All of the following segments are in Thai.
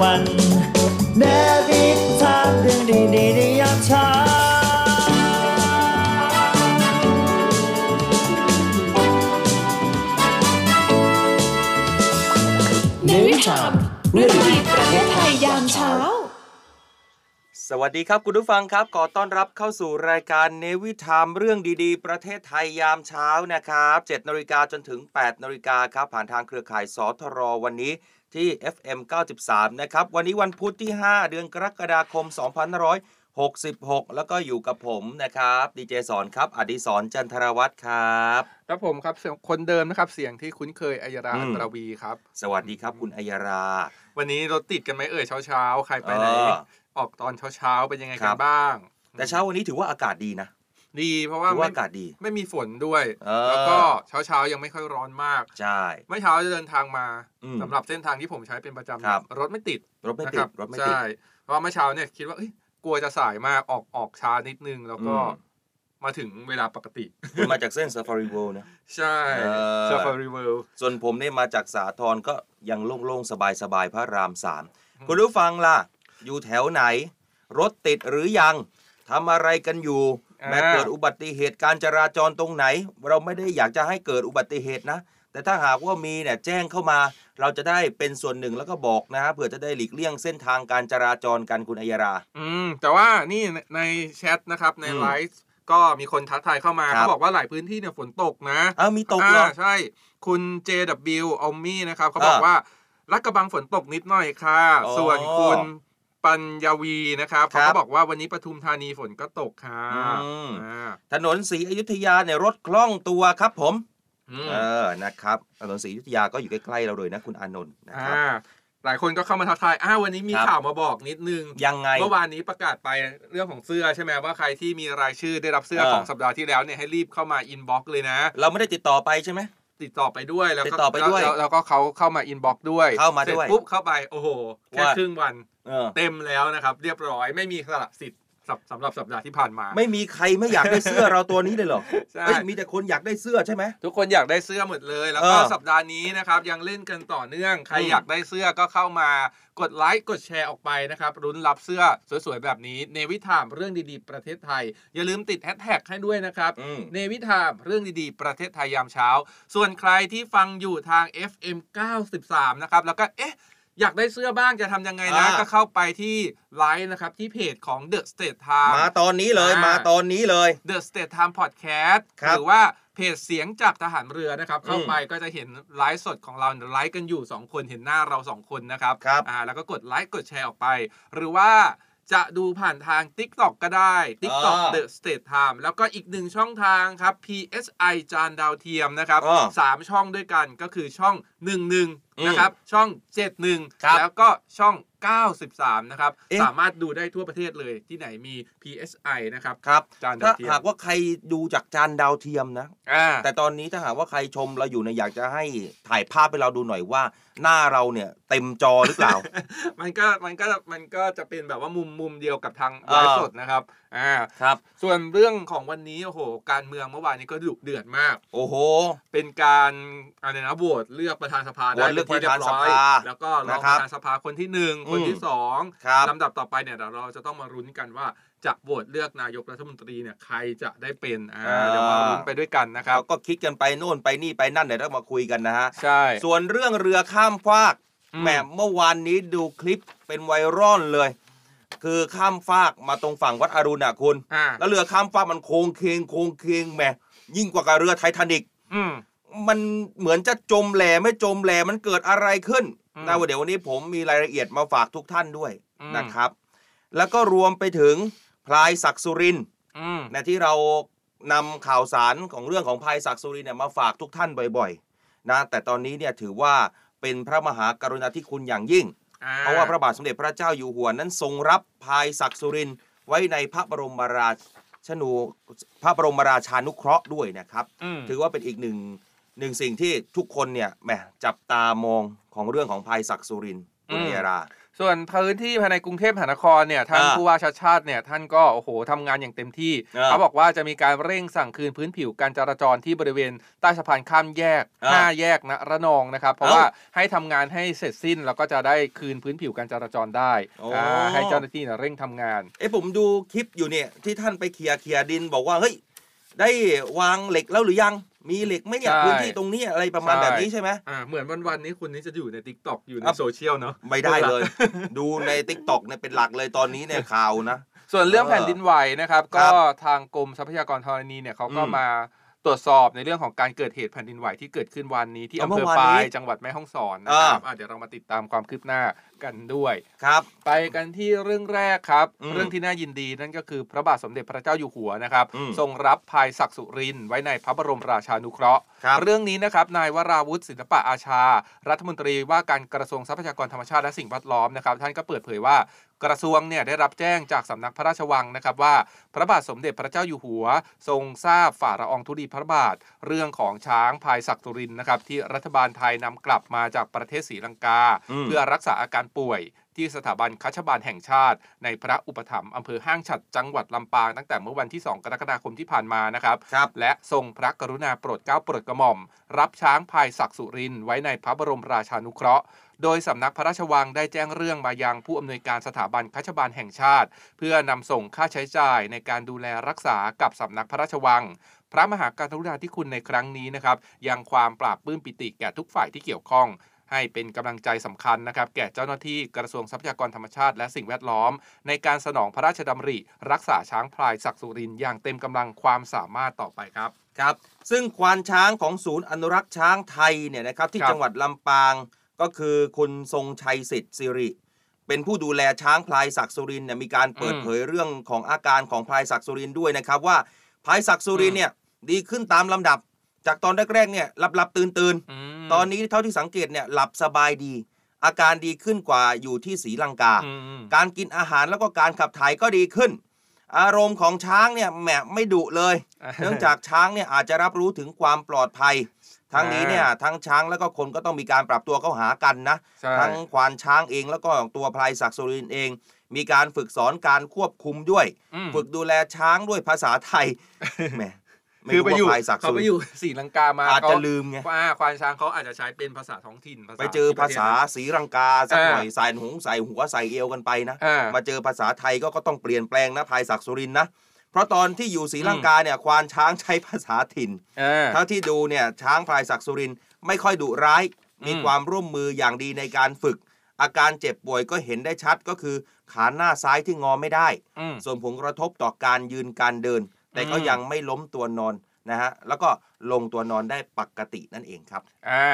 วันเนวิทามเรื่องดีๆในยามเช้าเนวิชามเรื่องดีประเทศไทยยามเช้า สวัสดีครับคุณผู้ฟังครับ ขอต้อนรับเข้าสู่รายการเนวิทามเรื่องดีๆ ประเทศไทยยามเช้านะครับ7นาฬิกาจนถึง8นาฬิกาครับ ผ่านทางเครือข่ายสทรวันนี้ ที่ FM 93 นะครับ วันนี้วันพุธที่ 5 เดือนกรกฎาคม 2566 แล้วก็อยู่กับผมนะครับดีเจสอนครับ อดิศรจันทรวัตรครับครับผมครับเสียงคนเดิมนะครับเสียงที่คุ้นเคยอัยราอืมอัตรวีครับ สวัสดีครับคุณอัยรา วันนี้รถติดกันไหมเอ่ยเช้าเช้าๆใครไปไหนเออออกตอนเช้าเช้าๆเป็นยังไงครักับนบ้าง แต่เช้าวันนี้ถือว่าอากาศดีนะ ดีเพราะว่าถือว่าไม่อากาศดี ไม่มีฝนด้วย เออ แล้วก็เช้าเช้าๆยังไม่ค่อยร้อนมาก ใช่ เมื่อเช้าจะเดินทางมาอืมสำหรับเส้นทางที่ผมใช้เป็นประจำครับ รถไม่ติดรถไม่นะติคด รับรถไม่ติด ใช่เพราะว่าเมื่อเช้าเนี่ยคิดว่าเอ้ยกลัวจะสายมากออกออกช้านิดนึง แล้วก็อืม มาถึงเวลาปกติ คุณมาจากเส้น Safari World นะ ใช่เออ ซาฟารีเวิลด์ ส่วนผมเนี่ยมาจากสาทรก็ยังโล่งๆ สบายๆ พระรามสามคุณผู้ฟังล่ะ อยู่แถวไหน รถติดหรือยังทำอะไรกันอยู่ แม้เกิดอุบัติเหตุการจราจรตรงไหน เราไม่ได้อยากจะให้เกิดอุบัติเหตุนะ แต่ถ้าหากว่ามีเนี่ยแจ้งเข้ามา เราจะได้เป็นส่วนหนึ่งแล้วก็บอกนะฮะเผื่อจะได้หลีกเลี่ยงเส้นทางการจราจรกันคุณอัยรา อืมแต่ว่านี่ในในแชทนะครับในอืมไลฟ์ก็มีคนทักทายเข้ามาครับเขาบอกว่าหลายพื้นที่เนี่ยฝนตกนะอ้าวมีตกเหรอาใช่ คุณ JW ออมมี่นะครับเขาบอกอ่าว่ารัดกระบังฝนตกนิดหน่อยค่ะอ๋อส่วนคุณ ปัญญาวีนะครับครัเขาบก็บอกว่าวันนี้ปทุมธานีฝนก็ตกค่ะอืมอ่าถนนศรีอยุธยาเนี่ยรถคล่องตัวครับผมอืมเออนะครับถนนศรีอยุธยาก็อยู่ใกล้ๆเราเลยนะคุณอานนท์นะคอ่ารับหลายคนก็เข้ามาทักทาย อ้าววันนี้มีครับข่าวมาบอกนิดนึง ยังไง เมื่อวานนี้ประกาศไปเรื่องของเสื้อใช่ไหมว่าใครที่มีรายชื่อได้รับเสื้อเออของสัปดาห์ที่แล้วเนี่ยให้รีบเข้ามา inbox เลยนะ เราไม่ได้ติดต่อไปใช่ไหม ติดต่อไปด้วย แล้วก็ติดต่อไปด้วยแล้วแล้วก็เขาเข้ามา inbox ด้วย เข้ามาด้วยสร็จปุ๊บเข้าไป โอ้โห แค่ว่าครึ่งวัน เออเต็มแล้วนะครับ เรียบร้อยไม่มีสละสิทธิ์สำสำหรับสัปดาห์ที่ผ่านมา ไม่มีใครไม่อยากได้เสื้อเราตัวนี้เลยเหรอใช่เฮ้ยมีแต่คนอยากได้เสื้อใช่ไหมทุกคนอยากได้เสื้อหมดเลย แล้วก็เออสัปดาห์นี้นะครับยังเล่นกันต่อเนื่อง ใครอืมอยากได้เสื้อก็เข้ามากดไลค์กดแชร์ออกไปนะครับรุ้นรับเสื้อสวยๆแบบนี้เนวิทามเรื่องดีๆประเทศไทย อย่าลืมติดแฮชแท็กให้ด้วยนะครับอืมเนวิทามเรื่องดีๆประเทศไทยยามเช้า ส่วนใครที่ฟังอยู่ทาง FM 93นะครับแล้วก็เอ๊ะ อยากได้เสื้อบ้างจะทำยังไงนะ อ่า ก็เข้าไปที่ไลน์นะครับ ที่เพจของ The State Time มาตอนนี้เลยอ่าม มาตอนนี้เลย The State Time Podcast ครับหรือว่าเพจเสียงจากทหารเรือนะครับ เข้าอืมไปก็จะเห็นไลฟ์สดของเราไลฟ์กันอยู่ 2 คนเห็นหน้าเรา 2 คนนะครับครับอ่าแล้วก็กดไลค์กดแชร์ออกไป หรือว่าจะดูผ่านทาง TikTok ก็ได้ TikTok อ่า The State Time แล้วก็อีกหนึ่งช่องทางครับ PSI จานดาวเทียมนะครับอ่า สามช่องด้วยกันก็คือช่อง 11อืม นะครับช่องครับ71 แล้วก็ช่อง 93 นะครับเอ๊ะสามารถดูได้ทั่วประเทศเลยที่ไหนมี PSI นะครับครับจานดาถ้าวเทียมหากว่าใครดูจากจานดาวเทียมนะอ่าแต่ตอนนี้ถ้าหากว่าใครชมเราอยู่เนี่ยอยากจะให้ถ่ายภาพให้เราดูหน่อยว่า หน้าเราเนี่ยเต็มจอหรือเปล่า มันก็มันก็มันก็จะเป็นแบบว่ามุมมุมเดียวกับทางอ่าไลฟ์สดนะครับอ่าครับ ส่วนเรื่องของวันนี้โอ้โห การเมืองเมื่อวานนี้ก็ดุเดือดมาก โอ้โห เป็นการอะไรนะโหวตเลือกประธานสภาโหวได้ตเลือกป็ที่ยบร้ยประธานสภาแล้วก็รองนะคปรับระธานสภาคนที่หนึ่งคนอืมที่สองครับลำดับต่อไปเนี่ยเดี๋ยวเราจะต้องมารุ้นกันว่าจะโหวตเลือกนายกรัฐมนตรีเนี่ยใครจะได้เป็นอ่าอ่าเดี๋ยวมารุ้นไปด้วยกันนะครับเราก็คิดกันไปโน่นไปนี่ไปนั่นเดี๋ยวเรามาคุยกันนะฮะใช่ส่วนเรื่องเรือข้ามฟากอืมแหมเมื่อวานนี้ดูคลิปเป็นไวรัลเลย คือข้ามฟากมาตรงฝั่งวัดอรุณอะคุณอ่าแล้วเรือข้ามฟากมันโค้งเคงโค้งเคงแหมยิ่งกว่ากับเรือไททานิกอืมมันเหมือนจะจมแหล่ไม่จมแหล่มันเกิดอะไรขึ้นอืม นะวันเดี๋ยววันนี้ผมมีรายละเอียดมาฝากทุกท่านด้วยอืมนะครับ แล้วก็รวมไปถึงพลายศักดิ์สุรินทร์อืมนะที่เรานำข่าวสารของเรื่องของพลายศักดิ์สุรินทร์เนี่ยมาฝากทุกท่านบ่อยนะแต่ตอนนี้เนี่ยถือว่าเป็นพระมหากรุณาธิคุณอย่างยิ่งอ่เพราะว่าพระบาทสมเด็จพระเจ้าอยู่หัวนั้นทรงรับพายศักดิ์สุรินทร์ไว้ในพระบรมราชนูพระบรมราชานุเคราะห์ด้วยนะครับอืมถือว่าเป็นอีกหนึ่งหนึ่งสิ่งที่ทุกคนเนี่ยแหมจับตามอง ของเรื่องของพายศักดิ์สุรินทร์คุณอืมเอรา ส่วนพื้นที่ภายในกรุงเทพมหานครเนี่ยท่านอ่าผู้ว่าชาติชาติเนี่ยท่านก็โอ้โหทำงานอย่างเต็มที่ อ่าเขาบอกว่าจะมีการเร่งสั่งคืนพื้นผิวการจราจรที่บริเวณใต้สะพานข้ามแยกอ่า5แยกนะระนองนะครับ เพราะเอ้าว่าให้ทำงานให้เสร็จสิ้นแล้วก็จะได้คืนพื้นผิวการจราจรได้โอ้ อ่าให้เจ้าหน้าที่เนี่ยเร่งทำงาน เอ้ผมดูคลิปอยู่เนี่ยที่ท่านไปเคลียร์เคลียร์ดินบอกว่าเฮ้ยได้วางเหล็กแล้วหรือยัง มีเหล็กไหมเนี่ยใช่ พื้นที่ตรงนี้อะไรประมาณใช่แบบนี้ใช่ไหมอ่าเหมือนวันวันๆนี้คุณนี่จะอยู่ในติ๊กต็อกอยู่ในอะโซเชียลเนาะ ไม่ได้เลย ดูในติ๊กต็อกเนี่ยเป็นหลักเลยตอนนี้เนี่ยข่าวนะ ส่วนเรื่องเออแผ่นดินไหวนะครับครัก็บทางกรมทรัพยากรธรณีเนี่ยเขาก็อืมมาตรวจสอบในเรื่องของการเกิดเหตุแผ่นดินไหวที่เกิดขึ้นวันนี้ที่เอาอำเภอเมื่อวานนี้ปายจังหวัดแม่ฮ่องสอนนะครับอ่า อะเดี๋ยวเรามาติดตามความคืบหน้า กันด้วยครับ ไปกันที่เรื่องแรกครับอืมเรื่องที่น่ายินดีนั่นก็คือพระบาทสมเด็จพระเจ้าอยู่หัวนะครับอืมทรงรับพลายศักดิ์สุรินทร์ไว้ในพระบรมราชานุเคราะห์ครับเรื่องนี้นะครับนายวราวุฒิศิลปะอาชา รัฐมนตรีว่าการกระทรวงทรัพยากรธรรมชาติและสิ่งแวดล้อมนะครับ ท่านก็เปิดเผยว่ากระทรวงเนี่ยได้รับแจ้งจากสำนักพระราชวังนะครับว่า พระบาทสมเด็จพระเจ้าอยู่หัว ทรงทราบฝ่าละอองธุลีพระบาท เรื่องของช้างพายศักดิ์สุรินทร์นะครับที่รัฐบาลไทยนำกลับมาจากประเทศศรีลังกาอืมเพื่อรักษาอาการป่วย ที่สถาบันคัชบาลแห่งชาติ ในพระอุปถัมภ์อำเภอห้างฉัดจังหวัดลำปางตั้งแต่เมื่อวันที่ 2 กรกฎาคมที่ผ่านมานะครับครับและทรงพระกรุณาโปรดเกล้าโปรดกระหม่อม รับช้างพายศักดิ์สุรินทร์ไว้ในพระบรมราชานุเคราะห์โดยสำนักพระราชวังได้แจ้งเรื่องมายังผู้อำนวยการสถาบันคัชบาลแห่งชาติ เพื่อนำส่งค่าใช้จ่ายในการดูแลรักษากับสำนักพระราชวัง พระมหากรุณาธิคุณในครั้งนี้นะครับยังความปราบปลื้มปิติแก่ทุกฝ่ายที่เกี่ยวข้อง ให้เป็นกำลังใจสำคัญนะครับ แก่เจ้าหน้าที่กระทรวงทรัพยากรธรรมชาติและสิ่งแวดล้อม ในการสนองพระราชดำริ รักษาช้างพลายศักสุรินอย่างเต็มกำลังความสามารถต่อไปครับครับ ซึ่งควานช้างของศูนย์อนุรักษ์ช้างไทยเนี่ยนะครับที่จังหวัดลำปางก็คือคุณทรงชัยสิทธิ์สิริเป็นผู้ดูแลช้างพลายศักสุรินเนี่ยมีการเปิดเผยเรื่องของอาการของพลายศักสุรินด้วยนะครับว่าพลายศักสุรินเนี่ยดีขึ้นตามลำดับ จากตอนแรกๆเนี่ยหลับหลับตื่นตื่นๆมตอนนี้เท่าที่สังเกตเนี่ยหลับสบายดี อาการดีขึ้นกว่าอยู่ที่ศรีลังกาอืมการกินอาหารแล้วก็การขับถ่ายก็ดีขึ้น อารมณ์ของช้างเนี่ยแหมไม่ดุเลย เนื่องจากช้างเนี่ยอาจจะรับรู้ถึงความปลอดภัยทั้งนี้เนี่ยทั้งช้างแล้วก็คนก็ต้องมีการปรับตัวเข้าหากันนะใช่ทั้งควานช้างเองแล้วก็ตัวพลายศักดิ์สุรินทร์เอง มีการฝึกสอนการควบคุมด้วยอืมฝึกดูแลช้างด้วยภาษาไทยแหมม่ คือไปรู้อยู่ว่าพลายศักดิ์เขาสุไปรินอทร์ยู่ศรีลังกามาอาจจะเขลืมไงว่าควานช้างเขาอาจจะใช้เป็นภาษาท้องถิ่นภาษาไปเจอภาษาที่ประเทศศรีลังกาสักอ่าหน่อยใส่หงใส่หัวใส่เอวกันไปนะอ่ามาเจอภาษาไทยก็ก็ต้องเปลี่ยนแปลงนะพลายศักดิ์สุรินทร์นะเพราะตอนที่อยู่ศรีลังกาเนี่ยควานช้างใช้ภาษาถิ่นอ่าเท่าที่ดูเนี่ยช้างพลายศักดิ์สุรินทร์ไม่ค่อยดุร้าย มีอืมความร่วมมืออย่างดีในการฝึก อาการเจ็บป่วยก็เห็นได้ชัดก็คือ ขาหน้าซ้ายที่งอไม่ได้อืมส่วนผลกระทบต่อการยืนการเดิน แต่ก็อืมยังไม่ล้มตัวนอนนะฮะแล้วก็ลงตัวนอนได้ปกตินั่นเองครับอ่า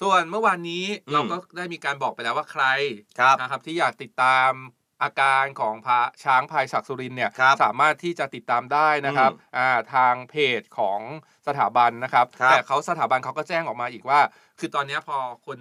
ส่วนเมื่อวานนี้อืมเราก็ได้มีการบอกไปแล้วว่าใครครับนะครับที่อยากติดตามอาการของพระช้างพลายศักดิ์สุรินทร์เนี่ยครับสามารถที่จะติดตามได้นะครับอืมอ่าทางเพจของสถาบันนะครับครับ แต่เขาสถาบันเขาก็แจ้งออกมาอีกว่า คือตอนเนี้ยพอคน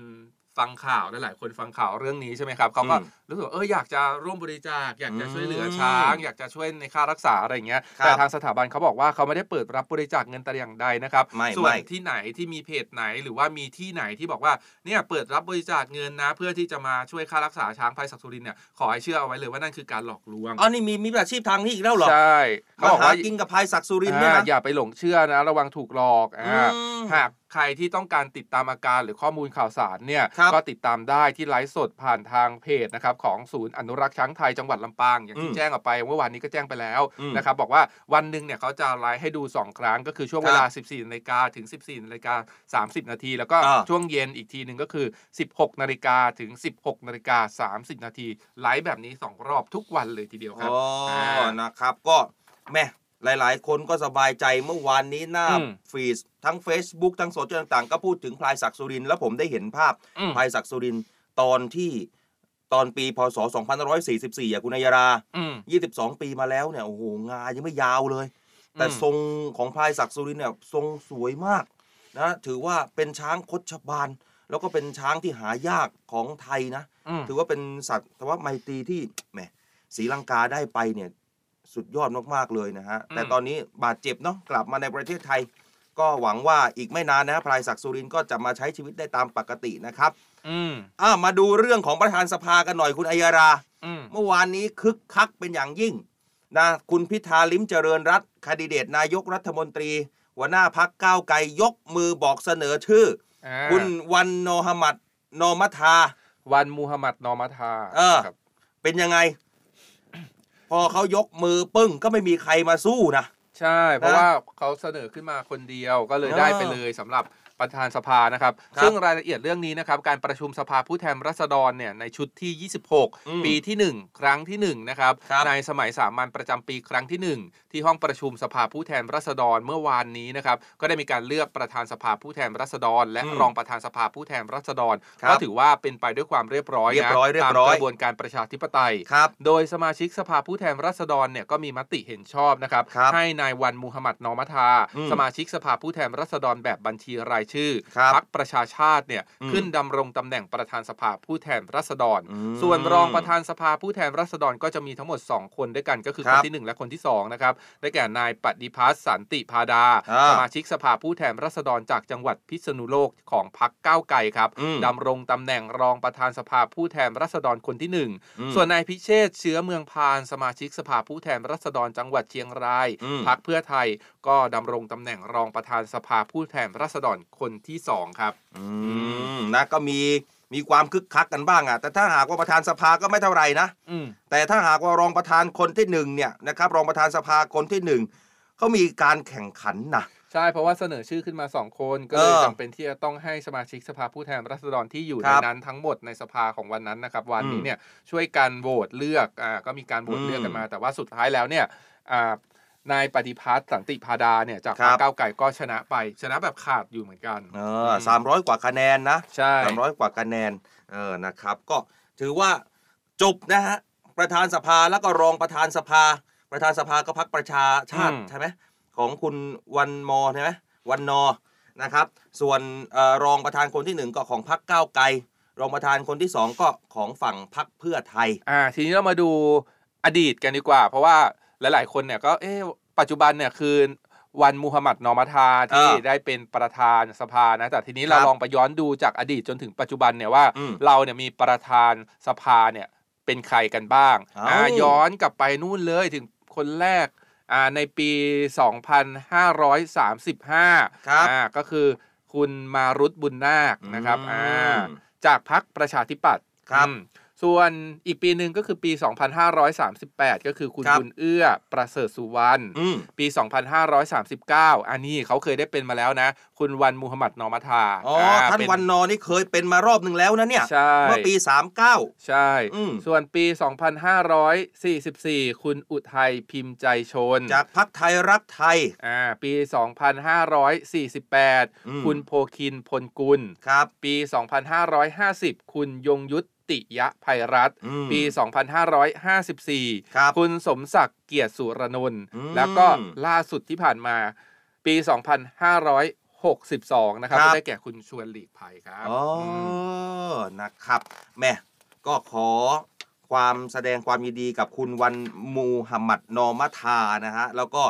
ฟังข่าวหลายๆคนฟังข่าวเรื่องนี้ใช่ไหมครับเขาก็อืมรู้สึกว่าเอออยากจะร่วมบริจาค อยากจะช่วยเหลืออมช้าง อยากจะช่วยในค่ารักษาอะไรอย่างเงี้ยครับแต่ทางสถาบันเขาบอกว่าเขาไม่ได้เปิดรับบริจาคเงินแต่อย่างใดนะครับไม่ส่วนไม่ที่ไหนที่มีเพจไหนหรือว่ามีที่ไหนที่บอกว่าเนี่ยเปิดรับบริจาคเงินนะ เพื่อที่จะมาช่วยค่ารักษาช้างพลายศักดิ์สุรินทร์เนี่ยขอให้เชื่อเอาไว้เลยว่านั่นคือการหลอกลวงอ๋อนี่มีมีอาชีพทางนี้อีกแล้วเหรอใช่เขามาบอกหาว่ากินกับพลายศักดิ์สุรินทร์เนี่ยอ่านะอย่าไปหลงเชื่อนะ ระวังถูกหลอกอ่าอืมหาก ใครที่ต้องการติดตามอาการหรือข้อมูลข่าวสารเนี่ยครับก็ติดตามได้ที่ไลฟ์สดผ่านทางเพจนะครับของศูนย์อนุรักษ์ช้างไทยจังหวัดลำปางอย่างที่อืมแจ้งออกไปเมื่อวานนี้ก็แจ้งไปแล้วอืมนะครับบอกว่าวันหนึ่งเนี่ยเขาจะไลฟ์ให้ดู 2 ครั้งก็คือช่วงครับเวลา 14นาฬิกาถึง 14นาฬิกา30 นาที แล้วก็อ่าช่วงเย็นอีกทีหนึ่งก็คือ 16นาฬิกาถึง 16นาฬิกา30 นาทีไลฟ์แบบนี้ 2 รอบทุกวันเลยทีเดียวครับอ๋ออ่านะครับก็แม่ หลายๆ คนก็สบายใจเมื่อวานนี้หน้าอืมฟีดทั้ง Facebook ทั้งโซเชียลต่างๆ ก็พูดถึงพลายศักดิ์สุรินทร์แล้วผมได้เห็นภาพอืม พลายศักดิ์สุรินทร์ตอนที่ตอนปีพศ 2544อะคุณอัยรา อืม 22 ปีมาแล้วเนี่ยโอ้โหงายังไม่ยาวเลย แต่อืม ทรงของพลายศักดิ์สุรินทร์เนี่ยทรงสวยมากนะถือว่าเป็นช้างคดชบาลแล้วก็เป็นช้างที่หายากของไทยนะ อืม ถือว่าเป็นสัตว์แต่ว่าไมตรีที่แหมศรีลังกาได้ไปเนี่ย สุดยอดมากๆเลยนะฮะ แต่ตอนนี้บาดเจ็บเนาะกลับมาในประเทศไทย ก็หวังว่าอีกไม่นานนะพลายศักดิ์สุรินทร์ก็จะมาใช้ชีวิตได้ตามปกตินะครับอืมอะมาดูเรื่องของประธานสภากันหน่อยคุณอัยยารา อืมเมื่อวานนี้คึกคักเป็นอย่างยิ่งนะคุณพิธาลิมเจริญรัตน์คดิเดตนายกรัฐมนตรี หัวหน้าพักก้าวไกลยกมือบอกเสนอชื่ออ่าอคุณวันโนฮมัดโนมัทา วันมูฮัมหมัดนอมาทาเออ ครับเป็นยังไงพ อเขายกมือปึ้งก็ไม่มีใครมาสู้นะ ใช่ เพราะว่าเขาเสนอขึ้นมาคนเดียวก็เลยเออได้ไปเลยสำหรับ ประธานสภานะครับ ครับซึ่งรายละเอียดเรื่องนี้นะครับ การประชุมสภาผู้แทนราษฎรเนี่ยในชุดที่ อืม26 ปีที่ 1 ครั้งที่ 1 นะครับ ครับในสมัยสามัญประจำปีครั้งที่ 1 ที่ห้องประชุมสภาผู้แทนราษฎรเมื่อวานนี้นะครับ ก็ได้มีการเลือกประธานสภาผู้แทนราษฎร และอืมรองประธานสภาผู้แทนราษฎรครับก็ถือว่าเป็นไปด้วยความเรียบร้อยเรียนะบร้อยเรียบตามร้อย กระบวนการประชาธิปไตย ครับ โดยสมาชิกสภาผู้แทนราษฎรเนี่ยก็มีมติเห็นชอบนะครับ ครับให้นายวันมูฮัมหมัดนอมัทา อืมสมาชิกสภาผู้แทนราษฎรแบบบัญชีรายชื่อครับพรรคประชาชาติเนี่ยอืมขึ้นดำรงตำแหน่งประธานสภาผู้แทนราษฎรอืมส่วนรองประธานสภาผู้แทนราษฎรก็จะมีทั้งหมด 2 คนด้วยกันก็คือคครันบที่ 1 และคนที่2นะครับได้แก่นายปฏิพัฒน์สันติพาดาอ่าสมาชิกสภาผู้แทนราษฎรจากจังหวัดพิษณุโลกของพรรคก้าวไกลครับอืมดำรงตำแหน่งรองประธานสภาผู้แทนราษฎรคนที่หนึ่งอืมส่วนนายพิเชษฐ์เชื้อเมืองพาน สมาชิกสภาผู้แทนราษฎรจังหวัดเชียงรายอืมพักเพื่อไทยก็ดำรงตำแหน่งรองประธานสภาผู้แทนราษฎรคนที่สองครับ อืมนะก็มีมีความคึกคักกันบ้างอะแต่ถ้าหากว่าประธานสภาก็ไม่เท่าไหร่นะอืมแต่ถ้าหากว่ารองประธานคนที่หนึ่งเนี่ยนะครับรองประธานสภาคนที่หนึ่งเขามีการแข่งขันนะใช่เพราะว่าเสนอชื่อขึ้นมาสองคนก็เลยเออจำเป็นที่จะต้องให้สมาชิกสภาผู้แทนราษฎรที่อยู่คในรับนั้นทั้งหมดในสภาของวันนั้นนะครับวันนี้อืมเนี่ยช่วยกันโหวตเลือกอ่าก็มีการโหวตเลือกกันมา แต่ว่าสุดท้ายแล้วเนี่ยอ่า นายปฏิพัฒน์สันติพาดาเนี่ยจากพรรคก้าวไก่ก็ชนะไป ชนะแบบขาดอยู่เหมือนกันเออสามร้อยกว่าคะแนนนะใช่สามร้อยกว่าคะแนนเออนะครับ ก็ถือว่าจบนะฮะประธานสภาแล้วก็รองประธานสภา ประธานสภาก็พักประชาชาติอืมใช่ไหมของคุณวันมอใช่ไหมวันนอนะครับ ส่วนเอ่อรองประธานคนที่หนึ่งก็ของพักก้าวไกล รองประธานคนที่สองก็ของฝั่งพักเพื่อไทยอ่าทีนี้เรามาดูอดีตกันดีกว่า เพราะว่า หลาย ๆ คนเนี่ยก็เอ๊ะปัจจุบันเนี่ยคือวันมูฮัมหมัดนอมาทาที่อ่าได้เป็นประธานสภานะแต่ทีนี้เราครับลองไปย้อนดูจากอดีตจนถึงปัจจุบันเนี่ยว่าอืมเราเนี่ยมีประธานสภาเนี่ยเป็นใครกันบ้างเอ้าอ่าย้อนกลับไปนู่นเลยถึงคนแรกอ่าในปี 2535ครับอ่าก็คือคุณมารุตบุญนาคนะครับอืมอ่าจากพรรคประชาธิปัตย์ครับอืม ส่วนอีกปีหนึ่งก็คือปี 2538 ก็คือคุณครับบุญเอื้อประเสริฐสุวรรณอืมปี 2539 อันนี้เขาเคยได้เป็นมาแล้วนะ คุณวันมูฮัมหมัดนอมัทาอ๋ออท่านเป็วันนอนี่เคยเป็นมารอบหนึ่งแล้วนะเนี่ยใช่เมื่อปี 39 ใช่อืมส่วนปี 2544 คุณอุทัยพิมพ์ใจชน จากพักไทยรักไทยอ่าปีอืม2548 คุณโพคินพลกุลครับปี 2550 คุณยงยุ ติยะภัยรัตน์อืมปี 2554ครับคุณสมศักดิ์เกียรติสุรนนท์อืมแล้วก็ล่าสุดที่ผ่านมา ปี 2562 นะครับครับก็ได้แก่คุณชวนหลีกภัยครับอ๋ออมนะครับแม่ก็ขอความแสดงความยินดีกับคุณวันมูฮัมหมัดนอมัทานะฮะแล้วก็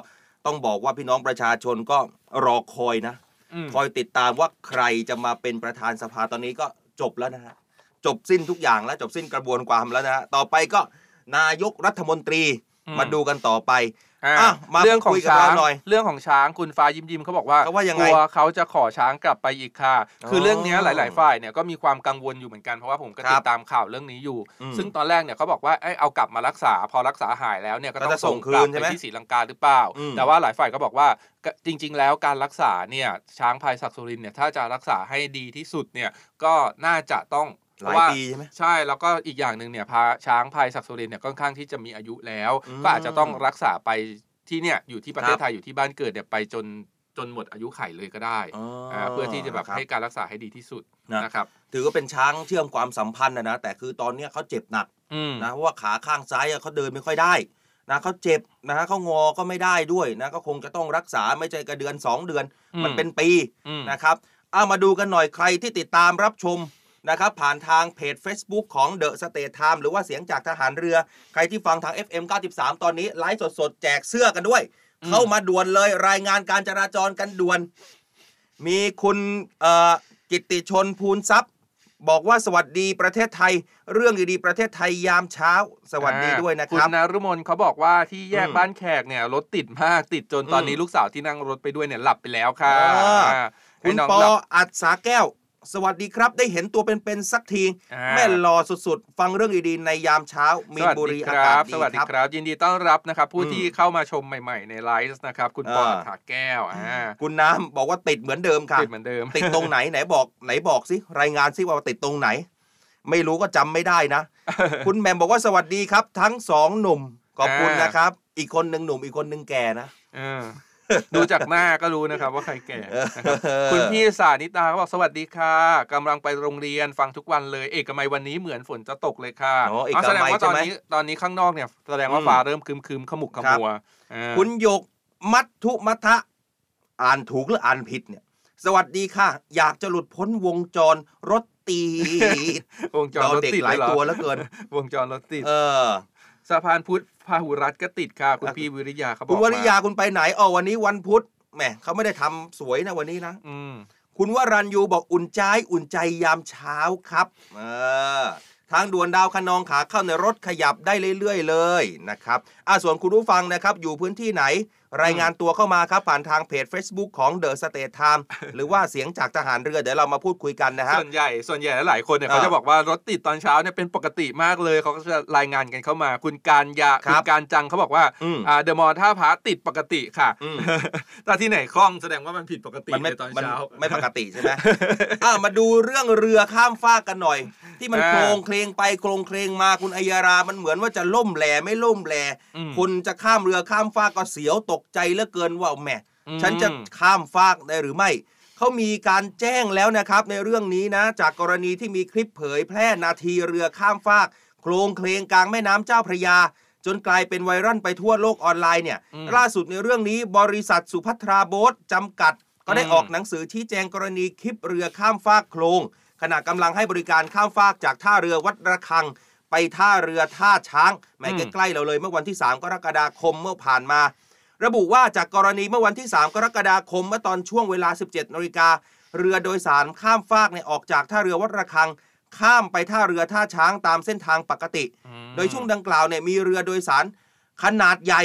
ต้องบอกว่าพี่น้องประชาชนก็รอคอยนะอืมคอยติดตามว่าใครจะมาเป็นประธานสภาตอนนี้ก็จบแล้วนะฮะ จบสิ้นทุกอย่างแล้วจบสิ้นกระบวนความแล้วนะฮะต่อไปก็นายกรัฐมนตรีอืมมาดูกันต่อไปอะอะมาเรื่องของคุยกับช้างเราหน่อยเรื่องของช้างคุณฟ้ายิ้มยิ้มเขาบอกว่าเขาว่ายังไงกลัวเขาจะขอช้างกลับไปอีกค่ะ คือเรื่องเนี้ยอ๋อหลาย ๆ ฝ่ายเนี่ยก็มีความกังวลอยู่เหมือนกันเพราะว่าผมก็ครับติดตามข่าวเรื่องนี้อยู่อืมซึ่งตอนแรกเนี่ยเขาบอกว่าเอ้ยเอากลับมารักษา พอรักษาหายแล้วเนี่ยก็ต้อก็จะงส่ส่งงคืกลันบใช่ไปไหมที่ศรีลังกาหรือเปล่าอืมแต่ว่าหลายฝ่ายก็บอกว่าก็จริง ๆ แล้วการรักษาเนี่ยช้างพลายศักดิ์สุรินทร์เนี่ยถ้าจะรักษาให้ดีที่สุดเนี่ยก็น่าจะต้อง หลายเพระว่ปีใช่ไหมใช่แล้วก็อีกอย่างหนึ่งเนี่ยพาช้างพลายศักดิ์สุรินทร์เนี่ยค่อนข้างที่จะมีอายุแล้วอืมก็อาจจะต้องรักษาไปที่เนี่ยอยู่ที่ประเทคศรับไทยอยู่ที่บ้านเกิดเนี่ยไปจนจนหมดอายุไขเลยก็ได้อ๋ออ่าเพื่อที่จะแบบครับให้การรักษาให้ดีที่สุดนะนะครับถือว่าเป็นช้างเชื่อมความสัมพันธ์นะนะแต่คือตอนเนี้ยเขาเจ็บหนักอืมนะเพราะว่าขาข้างซ้ายอะเขาเดินไม่ค่อยได้นะเขาเจ็บนะฮะเขางอก็ไม่ได้ด้วยนะก็คงจะต้องรักษาไม่ใช่กระเดือน 2 เดือนอืมมันเป็นปีอืมนะครับเอามาดูกันหน่อยใครที่ติดตามรับชม นะครับผ่านทางเพจ Facebook ของ The State Time หรือว่าเสียงจากทหารเรือ ใครที่ฟังทาง FM 93 ตอนนี้ไลฟ์สดๆ แจกเสื้อกันด้วยอืมเข้ามาด่วนเลยรายงานการจราจรกันด่วน มีคุณเอ่อกิตติชนภูลทรัพย์ บอกว่าสวัสดีประเทศไทย เรื่องดีๆประเทศไทยยามเช้า สวัสดีด้วยนะคคุณรับนรุมนเขาบอกว่าที่แยกอืมบ้านแขกเนี่ยรถติดมากติดจนตอนนี้อืมลูกสาวที่นั่งรถไปด้วยเนี่ยหลับไปแล้วค่ะอ่าอ่าคุณให้น้องปอหลับอัดสาแก้ว สวัสดีครับ ได้เห็นตัวเป็นๆสักทีอ่าแม่หล่อสุดๆ ฟังเรื่องดีๆในยามเช้ามีนบุรีสอาวัสดีคการัศบดีสวัสดีครับครับ ยินดีต้อนรับนะครับ ผู้อืมที่เข้ามาชมใหม่ๆ ในไลฟ์นะครับ คุณปออ่าถาแก้วอ่าคุณน้ำบอกว่าติดเหมือนเดิมค่ะติดเหมือนเดิม ติดตรงไหนไหนบอกไหนบอกสิรายงานสิว่าติดตรงไหน ไม่รู้ก็จำไม่ได้นะ คุณแหมมบอกว่าสวัสดีครับ ทั้งสองหนุ่มขอบคุณอ่านนะครับ อีกคนหนึ่งหนุ่มอีกคนหนึ่งแก่นะเออ ดูจากหน้าก็รู้นะครับว่าใครแก่เออนะครับคุณพี่สานิตาเขาบอกสวัสดีค่ะกำลังไปโรงเรียนฟังทุกวันเลย เอกมัยวันนี้เหมือนฝนจะตกเลยค่ะอ๋อเอกแสดงมัยว่าตอนใช่ไหมนี้ตอนนี้ข้างนอกเนี่ยแสดงว่าอืมฟ้าเริ่มครึมๆขมุกขครับมัวเออคุณหยกมัทธุมัทะอ่านถูกหรืออ่านผิดเนี่ย สวัสดีค่ะ อยากจะหลุดพ้นวงจรรถตีดวงจรเรารถเด็กติดหลายเรอตัวแล้วเกิน วงจรรถติดเออ สะพานพุทธพาหุรัตน์ก็ติดค่ะคุณพี่วิริยาเขาบอกคุณวริยามาคุณไปไหนอ๋อวันนี้วันพุธแหมเขาไม่ได้ทำสวยนะวันนี้นะ อืมคุณวรัญยูบอกอุ่นใจอุ่นใจยามเช้าครับ เออ ทางด่วนดาวคะนองขาเข้าในรถขยับได้เรื่อย ๆ เลยนะครับอ่าส่วนคุณผู้ฟังนะครับอยู่พื้นที่ไหน รายงานตัวเข้ามาครับผ่านทางเพจ Facebook ของ The State Time หรือว่าเสียงจากทหารเรือเดี๋ยวเรามาพูดคุยกันนะฮะ ส่วนใหญ่ส่วนใหญ่หลายๆคนเนี่ยอ่าเขาจะบอกว่ารถติดตอนเช้าเนี่ยเป็นปกติมากเลยเขาก็จะรายงานกันเข้ามา คุณการยาครัคุบณการจังเขาบอกว่าอืม อ่าเดอะมอลล์ท่าพระติดปกติค่ะ อืม แต่ที่ไหนคล่องแสดงว่ามันผิดปกติมันไม่ในตอนมันเช้า ไม่ปกติใช่ไหม อ่ามาดูเรื่องเรือข้ามฟากกันหน่อย ที่มันอ่าโครงเคลงไปโครงเคลงมาคุณอัยยารา มันเหมือนว่าจะล่มแหล่ไม่ล่มแหล่อืมคุณจะข้ามเรือข้ามฟากก็เสียวตกใจเหลือเกินว่าแหมอืมฉันจะข้ามฟากได้หรือไม่เขามีการแจ้งแล้วนะครับ ในเรื่องนี้นะ จากกรณีที่มีคลิปเผยแพร่นาทีเรือข้ามฟากโครงเคลงกลางแม่น้ำเจ้าพระยา จนกลายเป็นไวรัลไปทั่วโลกออนไลน์เนี่ยอืมล่าสุดในเรื่องนี้บริษัทสุพัทราโบ๊ทจำกัด ก็ได้อืมออกหนังสือชี้แจงกรณีคลิปเรือข้ามฟากโครง ขณะกำลังให้บริการข้ามฟากจากท่าเรือวัดระฆัง ไปท่าเรือท่าช้างแหม่ใกล้ๆเราเลยเมื่อวันที่ 3 กรกฎาคมเมื่อผ่านมา ระบุว่าจากกรณีเมื่อวันที่ 3 กรกฎาคมเมื่อตอนช่วงเวลา 17นาฬิกาเรือโดยสารข้ามฟากเนี่ยออกจากท่าเรือวัดระฆัง ข้ามไปท่าเรือท่าช้างตามเส้นทางปกติ โดยช่วงดังกล่าวเนี่ยมีเรือโดยสารขนาดใหญ่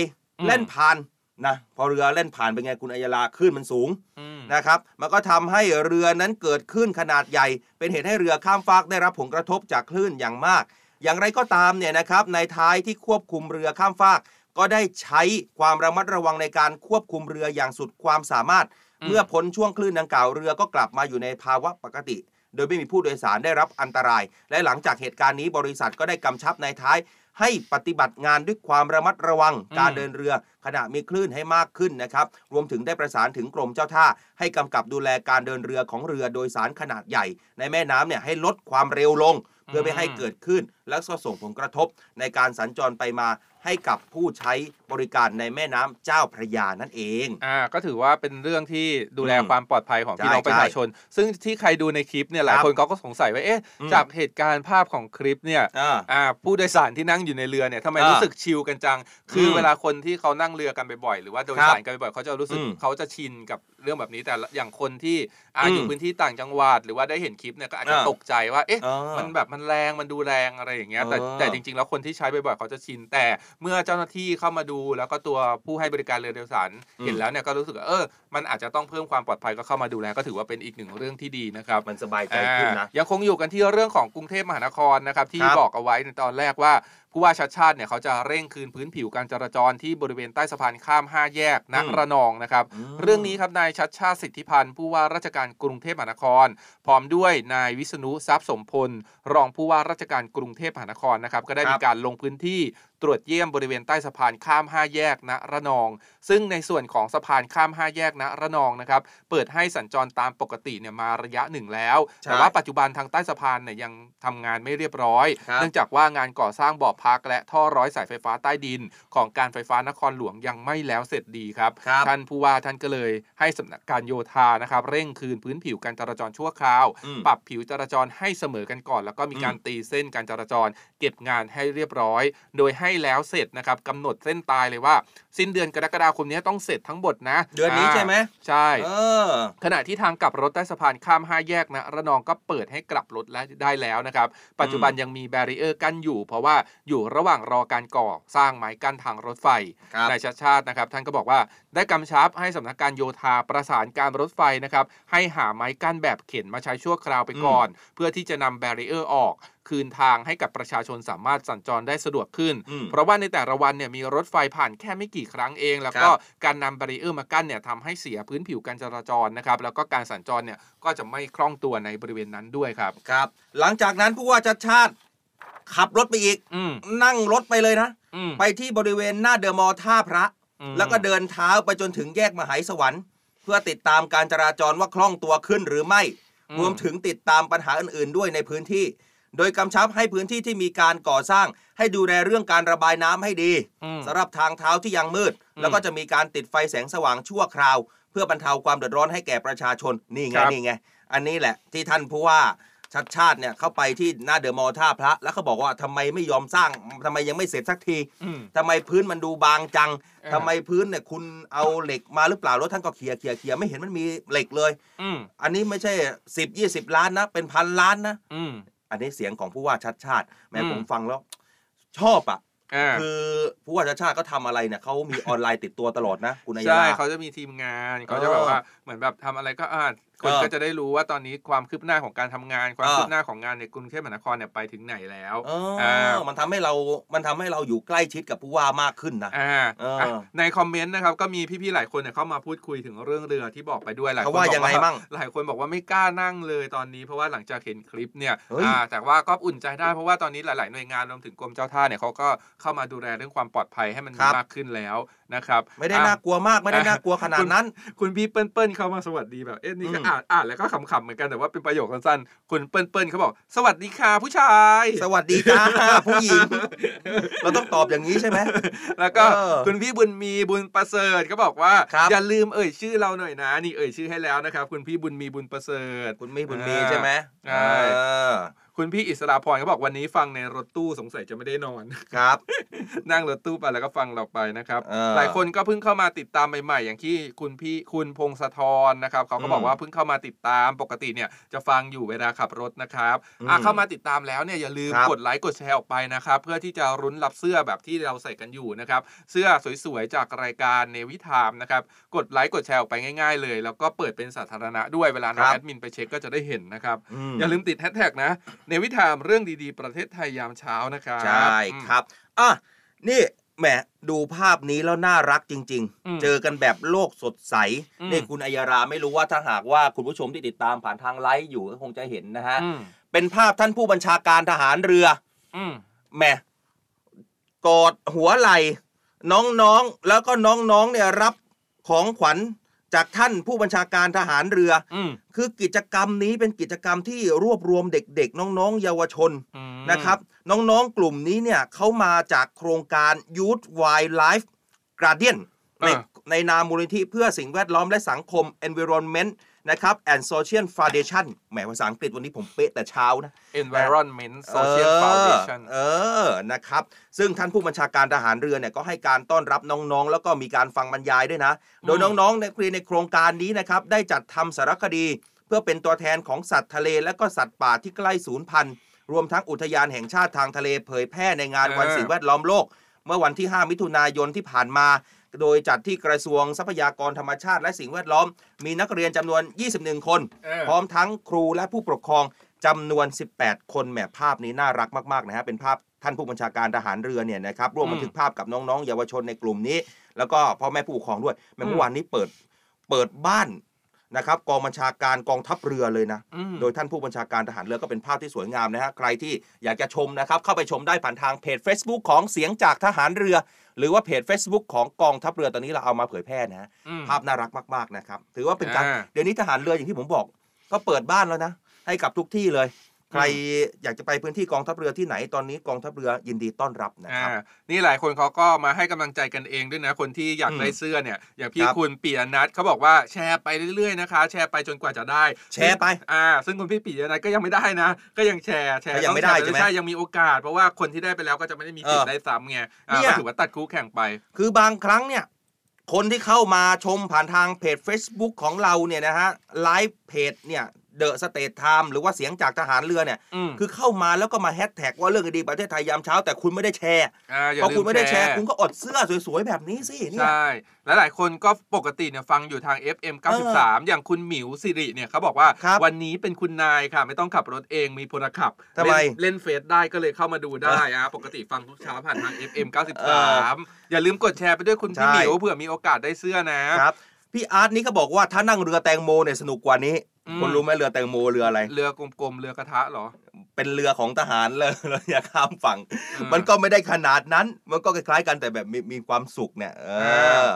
เล่นผ่าน นะพอเรือเล่นผ่านเป็นไงคุณอัยยาลาคลื่นมันสูงอืมนะครับมันก็ทำให้เรือนั้นเกิดขึ้นขนาดใหญ่ เป็นเหตุให้เรือข้ามฟากได้รับผลกระทบจากคลื่นอย่างมาก อย่างไรก็ตามเนี่ยนะครับในท้ายที่ควบคุมเรือข้ามฟาก ก็ได้ใช้ความระมัดระวังในการควบคุมเรืออย่างสุดความสามารถอืมเมื่อพ้นช่วงคลื่นดังกล่าวเรือก็กลับมาอยู่ในภาวะปกติ โดยไม่มีผู้โดยสารได้รับอันตราย และหลังจากเหตุการณ์นี้บริษัทก็ได้กำชับในท้าย ให้ปฏิบัติงานด้วยความระมัดระวังอืมการเดินเรือ ขณะมีคลื่นให้มากขึ้นนะครับ รวมถึงได้ประสานถึงกรมเจ้าท่า ให้กำกับดูแลการเดินเรือของเรือโดยสารขนาดใหญ่ ในแม่น้ำเนี่ยให้ลดความเร็วลง เพื่อไม่ให้เกิดขึ้นและก็ส่งผลกระทบในการสัญจรไปมา ให้กับผู้ใช้บริการในแม่น้ำเจ้าพระยานั่นเอง อ่าก็ถือว่าเป็นเรื่องที่ดูแลอืมความปลอดภัยของพี่น้องใช่ประชาชน ซึ่งที่ใครดูในคลิปเนี่ยหลายครับคนเขาก็สงสัยว่าเอ๊ะอืม จากเหตุการณ์ภาพของคลิปเนี่ยอ่า อ่าผู้โดยสารที่นั่งอยู่ในเรือเนี่ยทำไมอ่ารู้รู้สึกชิลกันจัง คืออมเวลาคนที่เขานั่งเรือกันบ่อยๆหรือว่าโดยครับสารกันบ่อยๆเขาจะรู้สึกอืมเขาจะชินกับเรื่องแบบนี้แต่ละอย่างคนที่อ่าอืมอยู่พื้นที่ต่างจังหวัด หรือว่าได้เห็นคลิปเนี่ยก็อาจจะอ่า ตกใจว่าเอ๊ะ อ่า มันแบบมันแรงมันดูแรงอะไรอย่างเงี้ยแต่เออแต่จริง ๆ แล้วคนที่ใช้บ่อยๆเขาจะชินแต่เมื่อเจ้าหน้าที่เข้ามาดู แล้วก็ตัวผู้ให้บริการเรือโดยสารอืมเห็นแล้วเนี่ยก็รู้สึกว่าเออมันอาจจะต้องเพิ่มความปลอดภัยก็เข้ามาดูแลก็ถือว่าเป็นอีกหนึ่งเรื่องที่ดีนะครับมันสบายใจขึ้นนะอ่ายังคงอยู่กันที่เรื่องของกรุงเทพมหานครนะครับที่ครับบอกเอาไว้ในตอนแรกว่าผู้ว่าชัดชาติเนี่ยเขาจะเร่งคืนพื้นผิวการจราจรที่บริเวณใต้สะพานข้าม 5 แยกณอืมระนองนะครับอืมเรื่องนี้ครับนายชัดชาติสิทธิพันธ์ผู้ว่าราชการกรุงเทพมหานคร พร้อมด้วยนายวิษณุทรัพย์สมพล รองผู้ว่าราชการกรุงเทพมหานครนะครับก็ได้ครับมีการลงพื้นที่ตรวจเยี่ยมบริเวณใต้สะพานข้าม 5 แยกณระนอง ซึ่งในส่วนของสะพานข้าม 5 แยกณระนองนะครับเปิดให้สัญจรตามปกติเนี่ยมาระยะหนึ่งแล้วใช่แต่ว่าปัจจุบันทางใต้สะพานเนี่ยยังทำงานไม่เรียบร้อยครับเนื่องจากว่างานก่อสร้างบ่อพักและท่อร้อยสายไฟฟ้าใต้ดิน ของการไฟฟ้านครหลวงยังไม่แล้วเสร็จดีครับครับท่านผู้ว่าท่านก็เลยให้สำนักการโยธานะครับเร่งคืนพื้นผิวการจราจรชั่วคราวอืมปรับผิวจราจรให้เสมอกันก่อน แล้วก็มีการอืมตีเส้นการจราจร เก็บงานให้เรียบร้อย โดยให้แล้วเสร็จนะครับกำหนดเส้นตายเลยว่า สิ้นเดือนกรกฎาคมนี้ต้องเสร็จทั้งหมดนะ เดือนนี้ใช่ไหมใช่เออขณะที่ทางกลับรถใต้สะพานข้าม 5 แยกนะระนองก็เปิดให้กลับรถและได้แล้วนะครับ ปัจจุบันยังมีแบรีเออร์กั้นอยู่ เพราะว่าอยู่ระหว่างรอการก่อสร้างไม้กั้นทางรถไฟครับนายชัดชาตินะครับ ท่านก็บอกว่าได้กำชับให้สำนักการโยธาประสานการรถไฟนะครับให้หาไม้กั้นแบบเข็นมาใช้ชั่วคราวไปก่อน เพื่อที่จะนำ barrier ออก คืนทางให้กับประชาชนสามารถสัญจรได้สะดวกขึ้นอืมเพราะว่าในแต่ละวันเนี่ยมีรถไฟผ่านแค่ไม่กี่ครั้งเอง แล้วก็ครับการนำ barrier มากั้นเนี่ยทำให้เสียพื้นผิวการจราจรนะครับแล้วก็การสัญจรเนี่ยก็จะไม่คล่องตัวในบริเวณนั้นด้วยครับครับ หลังจากนั้นผู้ว่าชัชชาติขับรถไปอีกอืมนั่งรถไปเลยนะอืมไปที่บริเวณหน้าเดอะมอลล์ท่าพระอืมแล้วก็เดินเท้าไปจนถึงแยกมไหสวรรย์ เพื่อติดตามการจราจรว่าคล่องตัวขึ้นหรือไม่อืมรวมถึงติดตามปัญหาอื่นๆ ด้วยในพื้นที่ โดยกำชับให้พื้นที่ที่มีการก่อสร้าง ให้ดูแลเรื่องการระบายน้ำให้ดีอืมสำหรับทางเท้าที่ยังมืดอืมแล้วก็จะมีการติดไฟแสงสว่างชั่วคราว เพื่อบรรเทาความเดือดร้อนให้แก่ประชาชนนี่ไงครับนี่ไง อันนี้แหละที่ท่านผู้ว่าชัดชาติเนี่ยเข้าไปที่หน้าเดอะมอลล์ท่าพระ แล้วเขาบอกว่าทำไมไม่ยอมสร้างทำไมยังไม่เสร็จสักทีอืมทำไมพื้นมันดูบางจังเออทำไมพื้นเนี่ยคุณเอาเหล็กมาหรือเปล่ารถท่านก็เคลียร์เคลียร์เคลียร์ไม่เห็นมันมีเหล็กเลยอืมอันนี้ไม่ใช่10 20ล้านนะ เป็นพันล้านนะ อืมอันนี้เสียงของผู้ว่าชัดชาติแม้อืมผมฟังแล้วชอบอะอ่าคือผู้ว่าชัดชาติก็ทำอะไรเนี่ยเขามีออนไลน์ติดตัวตลอดนะ คุณนายใช่ยาเขาจะมีทีมงานเขาเออจะแบบว่าเหมือนแบบทำอะไรก็อ่าน คนเออก็จะได้รู้ว่าตอนนี้ความคืบหน้าของการทำงาน ความเออคืบหน้าของงานในกรุงเทพมหานครเนี่ยไปถึงไหนแล้วเอออามันทำให้เรา มันทำให้เราอยู่ใกล้ชิดกับผู้ว่ามากขึ้นนะอ่าเอออะในคอมเมนต์นะครับก็มีพี่ๆหลายคนเนี่ยเข้ามาพูดคุยถึงเรื่องเรือที่บอกไปด้วยหลายคนเขาว่าบอกยังไงมั่งหลายคนบอกว่าไม่กล้านั่งเลยตอนนี้ เพราะว่าหลังจากเห็นคลิปเนี่ยเฮ้ยอ่าแต่ว่าก็อุ่นใจได้เพราะว่าตอนนี้หลาย ๆ หน่วยงานรวมถึงกรมเจ้าท่าเนี่ยเขาก็เข้ามาดูแลเรื่องความปลอดภัยให้มันมีมากขึ้นแล้ว นะครับ ไม่ได้อะน่ากลัวมากไม่ได้น่ากลัวขนาดนั้น คุณพี่เปิ้ลเปิ้ลเข้ามาสวัสดีแบบเอ๊ะนี่ก็อืมอ่านอ่านแล้วก็ขำๆเหมือนกันแต่ว่าเป็นประโยคสั้นๆคุณเปิ้ลเปิ้ลเขาบอก สวัสดีค่ะผู้ชาย สวัสดีจ้าผู้หญิง เราต้องตอบอย่างนี้ใช่ไหมแล้วก็เออคุณพี่บุญมีบุญประเสริฐก็บอกว่าครับอย่าลืมเอ่ยชื่อเราหน่อยนะ นี่เอ่ยชื่อให้แล้วนะครับ คุณพี่บุญมีบุญประเสริฐคุณมีบุญมีใช่ไหมใช่เออ คุณพี่อิสราพรเขาบอกวันนี้ฟังในรถตู้สงสัยจะไม่ได้นอนครับ นั่งรถตู้ไปแล้วก็ฟังเราไปนะครับ เออ หลายคนก็เพิ่งเข้ามาติดตามใหม่ๆ อย่างที่คุณพี่คุณพงศธรนะครับเขาก็บอกอืมว่าเพิ่งเข้ามาติดตามปกติเนี่ยจะฟังอยู่เวลาขับรถนะครับอืมอะเข้ามาติดตามแล้วเนี่ยอย่าลืมครับ กดไลค์กดแชร์ออกไปนะครับเพื่อที่จะรุ้นรับเสื้อแบบที่เราใส่กันอยู่นะครับเสื้อสวยๆจากรายการ Navy Time นะครับกดไลค์กดแชร์ออกไปง่าย ๆ เลย แล้วก็เปิดเป็นสาธารณะด้วยเวลาน้องครับแอดมินไปเช็คก็จะได้เห็นนะครับอย่าลืมติดแฮชแท็กนะ Navy Time เรื่องดีๆ ประเทศไทยยามเช้านะครับ ใช่ครับ อะ นี่แหมดูภาพนี้แล้วน่ารักจริงอืมๆเจอกันแบบโลกสดใสอืมนี่คุณอัยยาราไม่รู้ว่าถ้าหากว่าคุณผู้ชมที่ติดตามผ่านทางไลฟ์อยู่ก็คงจะเห็นนะฮะอืมเป็นภาพท่านผู้บัญชาการทหารเรืออืมแหมกอดหัวไหล่น้องๆ แล้วก็น้องๆเนี่ยรับของขวัญ จากท่านผู้บัญชาการทหารเรืออืมคือกิจกรรมนี้เป็นกิจกรรมที่รวบรวมเด็กๆ น้องๆ เยาวชนอืมนะครับ น้องๆกลุ่มนี้เนี่ยเขามาจากโครงการ Youth Wildlife Guardian ในอ่าในนามมูลนิธิเพื่อสิ่งแวดล้อมและสังคม Environment นะครับ and Social Foundation แหมภาษาอังกฤษวันนี้ผมเป๊ะแต่เช้านะ Environment Social เออ Foundation เออนะครับ ซึ่งท่านผู้บัญชาการทหารเรือเนี่ยก็ให้การต้อนรับน้องๆ แล้วก็มีการฟังบรรยายด้วยนะ โดยน้องๆในครีในโครงการนี้นะครับ ได้จัดทำสารคดี เพื่อเป็นตัวแทนของสัตว์ทะเลและก็สัตว์ป่าที่ใกล้สูญพันธุ์รวมทั้งอุทยานแห่งชาติทางทะเลเผยแพร่ในงานเออวันสิ่งแวดล้อมโลก เมื่อวันที่ 5 มิถุนายนที่ผ่านมา โดยจัดที่กระทรวงทรัพยากรธรรมชาติและสิ่งแวดล้อม มีนักเรียนจำนวน 21 คนเออพร้อมทั้งครูและผู้ปกครองจำนวน 18 คนแหมภาพนี้น่ารักมากๆนะฮะเป็นภาพท่านผู้บัญชาการทหารเรือเนี่ยนะครับร่วมอืมบันทึกภาพกับน้องๆ เยาวชนในกลุ่มนี้ แล้วก็พ่อแม่ผู้ปกครองด้วยแม่อืมเมื่อวานนี้เปิดเปิดบ้าน นะครับกองบัญชาการกองทัพเรือเลยนะอืมโดยท่านผู้บัญชาการทหารเรือก็เป็นภาพที่สวยงามนะฮะใครที่อยากจะชมนะครับเข้าไปชมได้ผ่านทางเพจ Facebook ของเสียงจากทหารเรือ หรือว่าเพจ Facebook ของกองทัพเรือตอนนี้เราเอามาเผยแพร่นะฮะอืมภาพน่ารักมากๆนะครับถือว่าเป็นการอ่า เดี๋ยวนี้ทหารเรืออย่างที่ผมบอก ก็เปิดบ้านแล้วนะ ให้กับทุกที่เลย ใครอยากจะไปพื้นที่กองทัพเรือที่ไหนตอนนี้กองทัพเรือยินดีต้อนรับนะอ่าครับนี่หลายคนเขาก็มาให้กำลังใจกันเองด้วยนะคนที่อยากอืมได้เสื้อเนี่ยอย่างพี่ครับคุณปียนัทเขาบอกว่าแชร์ไปเรื่อยๆนะคะ แชร์ไปจนกว่าจะได้ แชร์ไปอ่าซึ่งคุณพี่ปียนัทก็ยังไม่ได้นะ ก็ยังแชร์แชร์ก็ยังไม่ได้ต้องแชร์ใช่ไหมใช่ยังมีโอกาส เพราะว่าคนที่ได้ไปแล้วก็จะไม่ได้มีสิทเอธิ์อได้ซ้ำไงเนี่อ่ายก็ถือว่าตัดคู่แข่งไป คือบางครั้งเนี่ยคนที่เข้ามาชมผ่านทางเพจ Facebook ของเราเนี่ยนะฮะไลฟ์เพจเนี่ย The States Times หรือว่าเสียงจากทหารเรือเนี่ยอืมคือเข้ามาแล้วก็มาแฮชแท็กว่าเรื่องดีๆประเทศไทยยามเช้า แต่คุณไม่ได้แชร์อ่าอย่าพอลืคุณมไม่ได้แชร์แชร์ คุณก็อดเสื้อสวยๆแบบนี้สิเนี่ยใช่และหลายคนก็ปกติเนี่ยฟังอยู่ทาง FM 93 อย่างคุณหมิวสิริเนี่ยเขาบอกว่าครับวันนี้เป็นคุณนายค่ะ ไม่ต้องขับรถเองมีพลขับทำไมเล่นเล่นเฟซได้ก็เลยเข้ามาดูได้อะปกติฟังทุกเช้าผ่านทาง FM 93 อย่าลืมกดแชร์ไปด้วยคุณพี่ใช่หมิวเผื่อมีโอกาสได้เสื้อนะครับ พี่อาร์ตนี่ก็บอกว่าถ้านั่งเรือแตงโมเนี่ยสนุกกว่านี้อืมคุณรู้ไหมเรือแตงโมเรืออะไร เรือกลมๆเรือกระทะเหรอ เป็นเรือของทหารเลยเราอย่าข้ามฝั่งอืมมันก็ไม่ได้ขนาดนั้น มันก็คล้ายๆกันแต่แบบมีมีความสุขเนี่ย เออ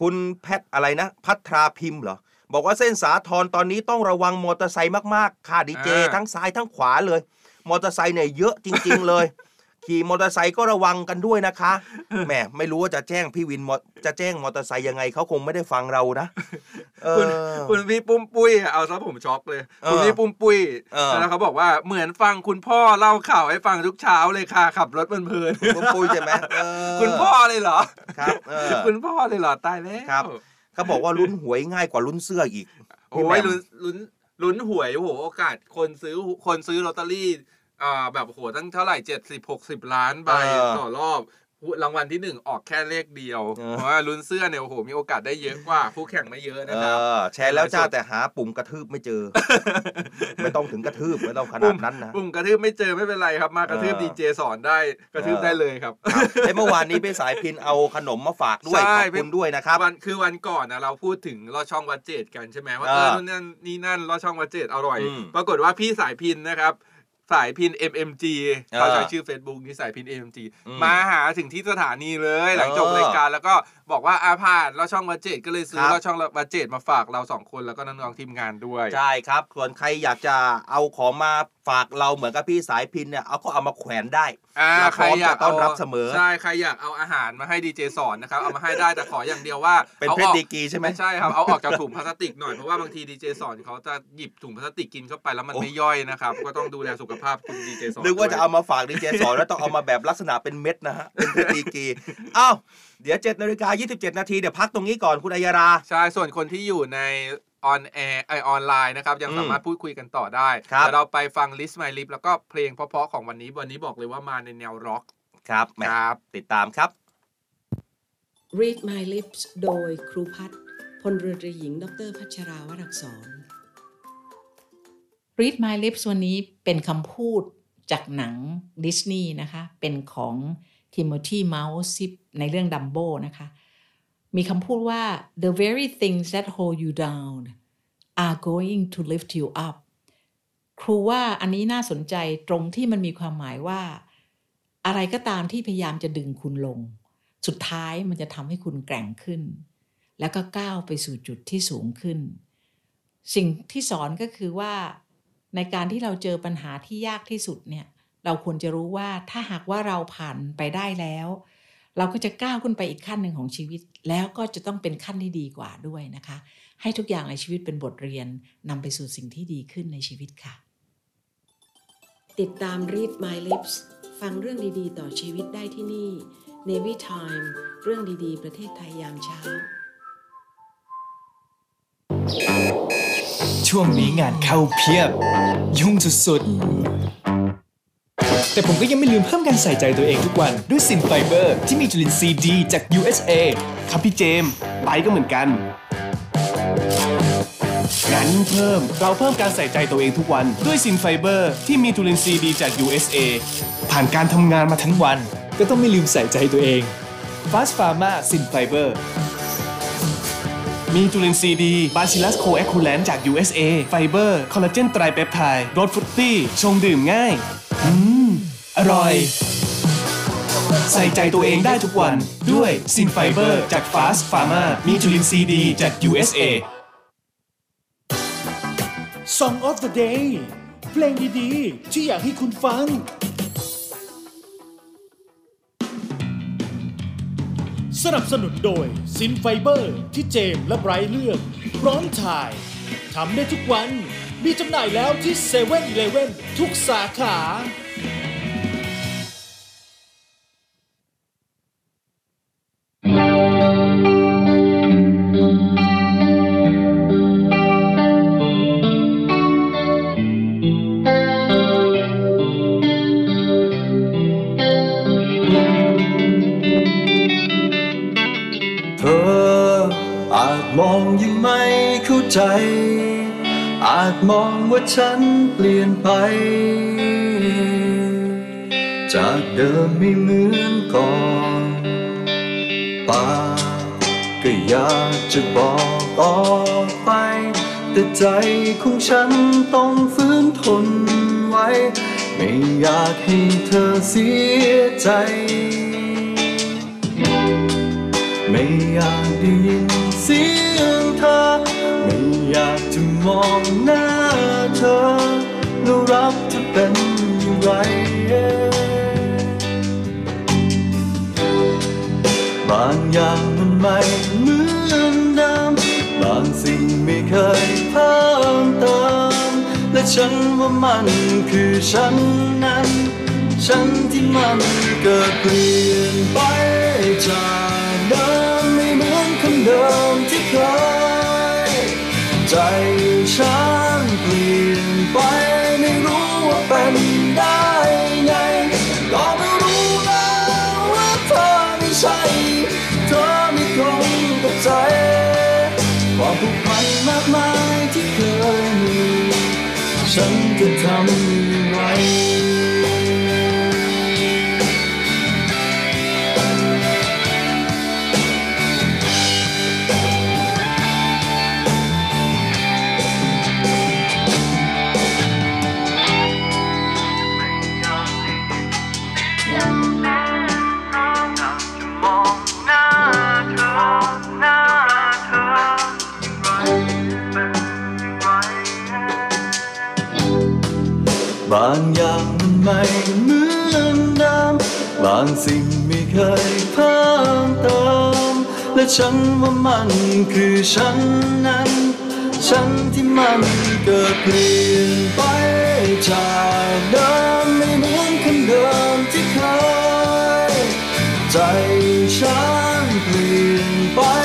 คุณแพทอะไรนะ พัทราพิมพ์เหรอ บอกว่าเส้นสาทรตอนนี้ต้องระวังมอเตอร์ไซค์มากๆ ค่ะดีเจอ่าทั้งซ้ายทั้งขวาเลย มอเตอร์ไซค์เนี่ยเยอะจริง ๆ เลย ขี่มอเตอร์ไซค์ก็ระวังกันด้วยนะคะแหมไม่รู้ว่าจะแจ้งพี่วินมอจะแจ้งมอเตอร์ไซค์ยังไงเขาคงไม่ได้ฟังเรานะเออคุณคุณพี่ปุ้มปุ้ยอะเอาซะผมช็อกเลยเออคุณพี่ปุ้มปุ้ยเออแล้วเขาบอกว่าเหมือนฟังคุณพ่อเล่าข่าวให้ฟังทุกเช้าเลยค่ะขับรถเพลินๆคุณปุ้ยใช่ไหมเออคุณพ่อเลยเหรอครับเออคุณพ่อเลยเหรอตายแล้วครับเขาบอกว่าลุ้นหวยง่ายกว่าลุ้นเสื้ออีกโอ้ยลุ้นลุ้นลุ้นหวยโอ้โหโอกาสคนซื้อคนซื้อลอตเตอรี่ อ่าแบบโอ้โหตั้งเท่าไหร่เจ็ดสิบหกสิบล้านใบเออต่อรอบรางวัลที่หนึ่งออกแค่เลขเดียวเออเพราะว่าลุ้นเสื้อเนี่ยโอ้โหมีโอกาสได้เยอะกว่าคู่แข่งไม่เยอะนะเอครับอแชร์แล้วจ้าแต่หาปุ่มกระทืบไม่เจอ ไม่ต้องถึงกระทืบไม่ต้องขนาดนั้นนะ ปุ่มกระทืบไม่เจอไม่เป็นไรครับ มากระทืบเออดีเจสอนได้กระทืบเออได้เลยครับครับไอ้เมื่อวานนี้พี่สายพินเอาขนมมาฝากด้วยใช่ขอบคุณด้วยนะครับวันคือวันก่อนนะเราพูดถึงลอดช่องวัดเจดกันใช่ไหมว่าเอเอออนู่นนั่นนี่นั่นลอดช่องวัดเจดอร่อยอืมปรากฏว่าพี่สายพินนะครับ สายพิน MMG เออเขาใช้ชื่อ Facebook นี่สายพิน MMG อืมมาหาถึงที่สถานีเลย หลังจบเออรายการแล้วก็บอกว่าอาผ่านลอดช่องวัดเจดก็เลยซื้อครับลอดช่องวัดเจดมาฝากเราสองคนแล้วก็น้องๆทีมงานด้วย ใช่ครับส่วนใครอยากจะเอาของมาฝากเราเหมือนกับพี่สายพินเนี่ยเอาก็เอามาแขวนได้อ่าเราพใครร้อมอยากจะต้อนรับเสมอใช่ใครอยากเอาอาหารมาให้ดีเจสอนนะครับเอามาให้ได้แต่ขออย่างเดียวว่าเป็นอาเพอชรอกดีกรีใช่ไหมไม่ใช่ครับเอาออกจากถุงพลาสติกหน่อยเพราะว่าบางทีดีเจสอนเขาจะหยิบถุงพลาสติกกินเข้าไปแล้วมันโอ้ไม่ย่อยนะครับก็ต้องดูแลสุขภาพคุณดีเจสอนนึกว่าจะด้วยเอามาฝากดีเจสอนแล้วต้องเอามาแบบลักษณะเป็นเม็ดนะฮะเป็นเพชรดีกรีอ้าวเดี๋ยว7นาฬิกา27 นาทีเดี๋ยวพักตรงนี้ก่อนคุณอัยรา ใช่ ส่วนคนที่อยู่ใน ออนแอร์ไอออนไลน์นะครับ ยังอืมสามารถพูดคุยกันต่อได้ครับเดี๋ยวเราไปฟังลิสต์ My Lip แล้วก็เพลงเพราะๆของวันนี้วันนี้บอกเลยว่ามาในแนวร็อกครับแหมครับ ติดตามครับ Read My Lips โดยครูพัฒน์พลเรือตรีหญิง ดรพัชราวรักษร Read My Lips วันนี้เป็นคำพูดจากหนังดิสนีย์นะคะ เป็นของ Timothy Mouse ในเรื่องดัมโบนะคะ มีคำพูดว่า the very things that hold you down are going to lift you up ครูว่าอันนี้น่าสนใจตรงที่มันมีความหมายว่า อะไรก็ตามที่พยายามจะดึงคุณลง สุดท้ายมันจะทำให้คุณแกร่งขึ้น แล้วก็ก้าวไปสู่จุดที่สูงขึ้น สิ่งที่สอนก็คือว่าในการที่เราเจอปัญหาที่ยากที่สุดเนี่ย เราควรจะรู้ว่าถ้าหากว่าเราผ่านไปได้แล้ว เราก็จะก้าวขึ้นไปอีกขั้นหนึ่งของชีวิต แล้วก็จะต้องเป็นขั้นที่ดีกว่าด้วยนะคะ ให้ทุกอย่างในชีวิตเป็นบทเรียนนำไปสู่สิ่งที่ดีขึ้นในชีวิตค่ะ ติดตาม Read My Lips ฟังเรื่องดีๆ ต่อชีวิตได้ที่นี่ Navy Time เรื่องดีๆ ประเทศไทยยามเช้า ช่วงนี้งานเข้าเพียบ ยุ่งสุดๆ แต่ผมก็ยังไม่ลืมเพิ่มการใส่ใจตัวเองทุกวันด้วยซินไฟเบอร์ที่มีจุลินทรีย์ดีจาก USA ครับพี่เจมส์ไปก็เหมือนกันงั้นเพิ่ม เราเพิ่มการใส่ใจตัวเองทุกวัน ด้วยซินไฟเบอร์ที่มีจุลินทรีย์ดีจาก USA ผ่านการทำงานมาทั้งวัน ก็ต้องไม่ลืมใส่ใจตัวเอง Fast Pharma ซินไฟเบอร์มีจุลินทรีย์ดี Bacillus coagulans จาก USA ไฟเบอร์ คอลลาเจนไตรเปปไทด์รส fruity ชงดื่มง่าย อืม อร่อย ใส่ใจตัวเองได้ทุกวันด้วยซินไฟเบอร์จาก Fast Pharma มีจุลินทรีย์ดีจาก USA Song of the Day เพลงดีๆ ที่อยากให้คุณฟัง สนับสนุนโดยซินไฟเบอร์ที่เจมและไบรท์เลือก พร้อมถ่ายทำได้ทุกวัน มีจำหน่ายแล้วที่7 e เ e ่ e อทุกสาขา เธออาจมองยังไม่เข้าใจอาจ มองว่าฉันเปลี่ยนไป จากเดิมไม่เหมือนก่อนปากก็อยากจะบอกออกไป แต่ใจของฉันต้องฝืนทนไว้ ไม่อยากให้เธอเสียใจ ไม่อยากได้ยินเสีย มองหน้าเธอแล้วรับเธอเป็นอย่างไร บางอย่างมันไม่เหมือนเดิมบางสิ่งไม่เคยเพิ่มเติม และฉันว่ามันคือฉันนั้น ฉันที่มันเกิดเปลี่ยนไปจากเดิมไม่เหมือนคนเดิมที่เคย ใจฉันเปลี่ยนไปไม่รู้ว่าเป็นได้ไงก็ไม่รู้แล้วว่าเธอไม่ใช่ เธอไม่ตรงกับใจความผูกพันมากมายที่เคยมี ฉันจะทำางไรบางอย่างมันไม่เหมือนเดิมบางสิ่งไม่เคยเพิ่มเติมและฉันว่ามันคือฉันนั้น ฉันที่มันเกิดเปลี่ยนไปจากเดิมไม่เหมือนคนเดิมที่เคยใจฉันเปลี่ยนไป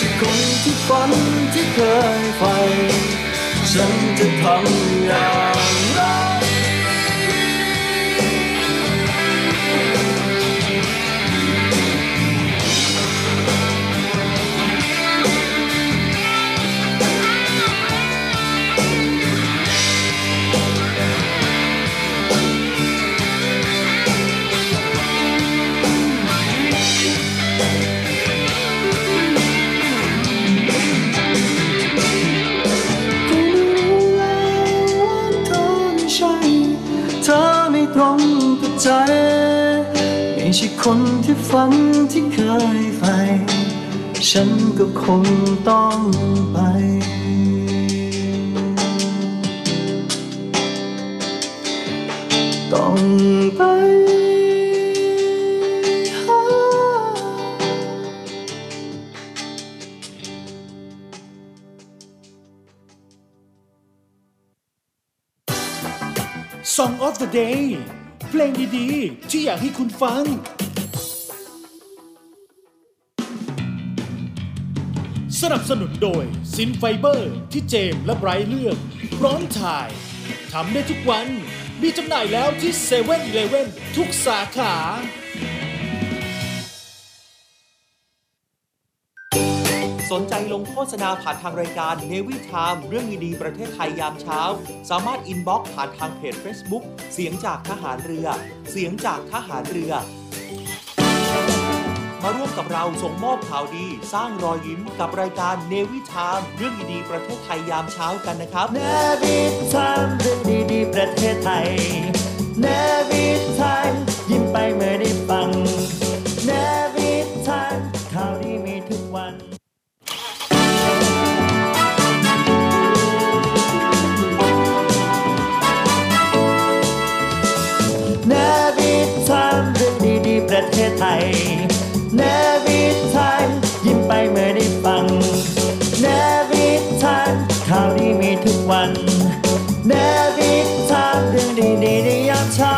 ใช่คนที่ฝันที่เคยใฝ่ฉันจะทำอย่าง ที่ฝันที่เคยใฝ่ฉันก็คงต้องไปต้องไปหา Song of the Day เพลงดีๆ ที่อยากให้คุณฟัง สนับสนุนโดยซินไฟเบอร์ที่เจมส์และไบรท์เลือก พร้อมถ่ายทำได้ทุกวัน มีจำหน่ายแล้วที่7-Eleven ทุกสาขา สนใจลงโฆษณาผ่านทางรายการ Navy Time เรื่องดีๆประเทศไทยยามเช้า สามารถ inbox ผ่านทางเพจ Facebook เสียงจากทหารเรือ เสียงจากทหารเรือ มาร่วมกับเราส่งมอบข่าวดี สร้างรอยยิ้มกับรายการ Navy Time เรื่องดีๆประเทศไทยยามเช้ากันนะครับ Navy Time เรื่องดีๆประเทศไทย Navy Time ยิ้มไปเมื่อได้ฟัง วันเนวิทามเรื่องดีๆในยามเช้า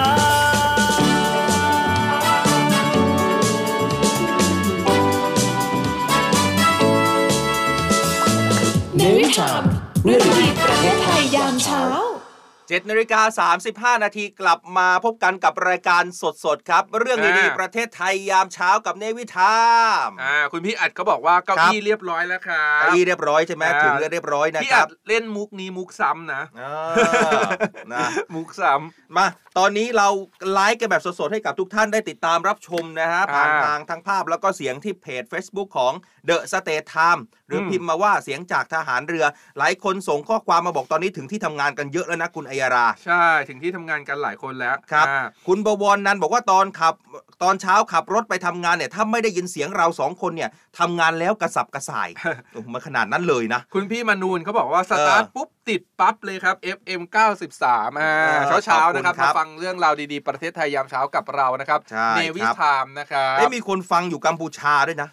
เนวิชามเรื่องดีๆประเทศไทยยามเช้า 7นาฬิกา35 นาทีกลับมาพบกันกับรายการสดๆครับ เรื่องดีๆประเทศไทยยามเช้ากับเนวิทามอ่าคุณพี่อัดก็บอกว่าเก้าครับอี้เรียบร้อยแล้วครับเก้าอี้เรียบร้อยใช่ไหมอ่าถึงเรียบร้อยนะพี่คอัรับดเล่นมุกนี้มุกซ้ำนะอ่านะมุกซ้มาตอนนี้เราไลฟ์กันแบบสดๆให้กับทุกท่านได้ติดตามรับชมนะฮะผ่านอ่าทางทั้งภาพแล้วก็เสียงที่เพจ Facebook ของ The State Time หรืออมพิมพ์มาว่าเสียงจากทหารเรือ หลายคนส่งข้อความมาบอกตอนนี้ถึงที่ทำงานกันเยอะแล้วนะคุณอัยยาราำใช่ถึงที่ทำงานกันหลายคนแล้วครับอ่าคุณบวรนันท์บอกว่าตอนขับ ตอนเช้าขับรถไปทำงานเนี่ยถ้าไม่ได้ยินเสียงเราสองคนเนี่ยทำงานแล้วกระสับกระส่ายโอ้โหมาขนาดนั้นเลยนะ คุณพี่มนูนเขาบอกว่าสตาร์ทเออปุ๊บติดปั๊บเลยครับ FM 93อ่าเออเช้าเช้าๆนะครับขอบคุณครัมาบฟังเรื่องราวดีๆ ประเทศไทยยามเช้ากับเรานะครับใช่เนวิครับทามนะครับได้มีคนฟังอยู่กัมพูชาด้วยนะ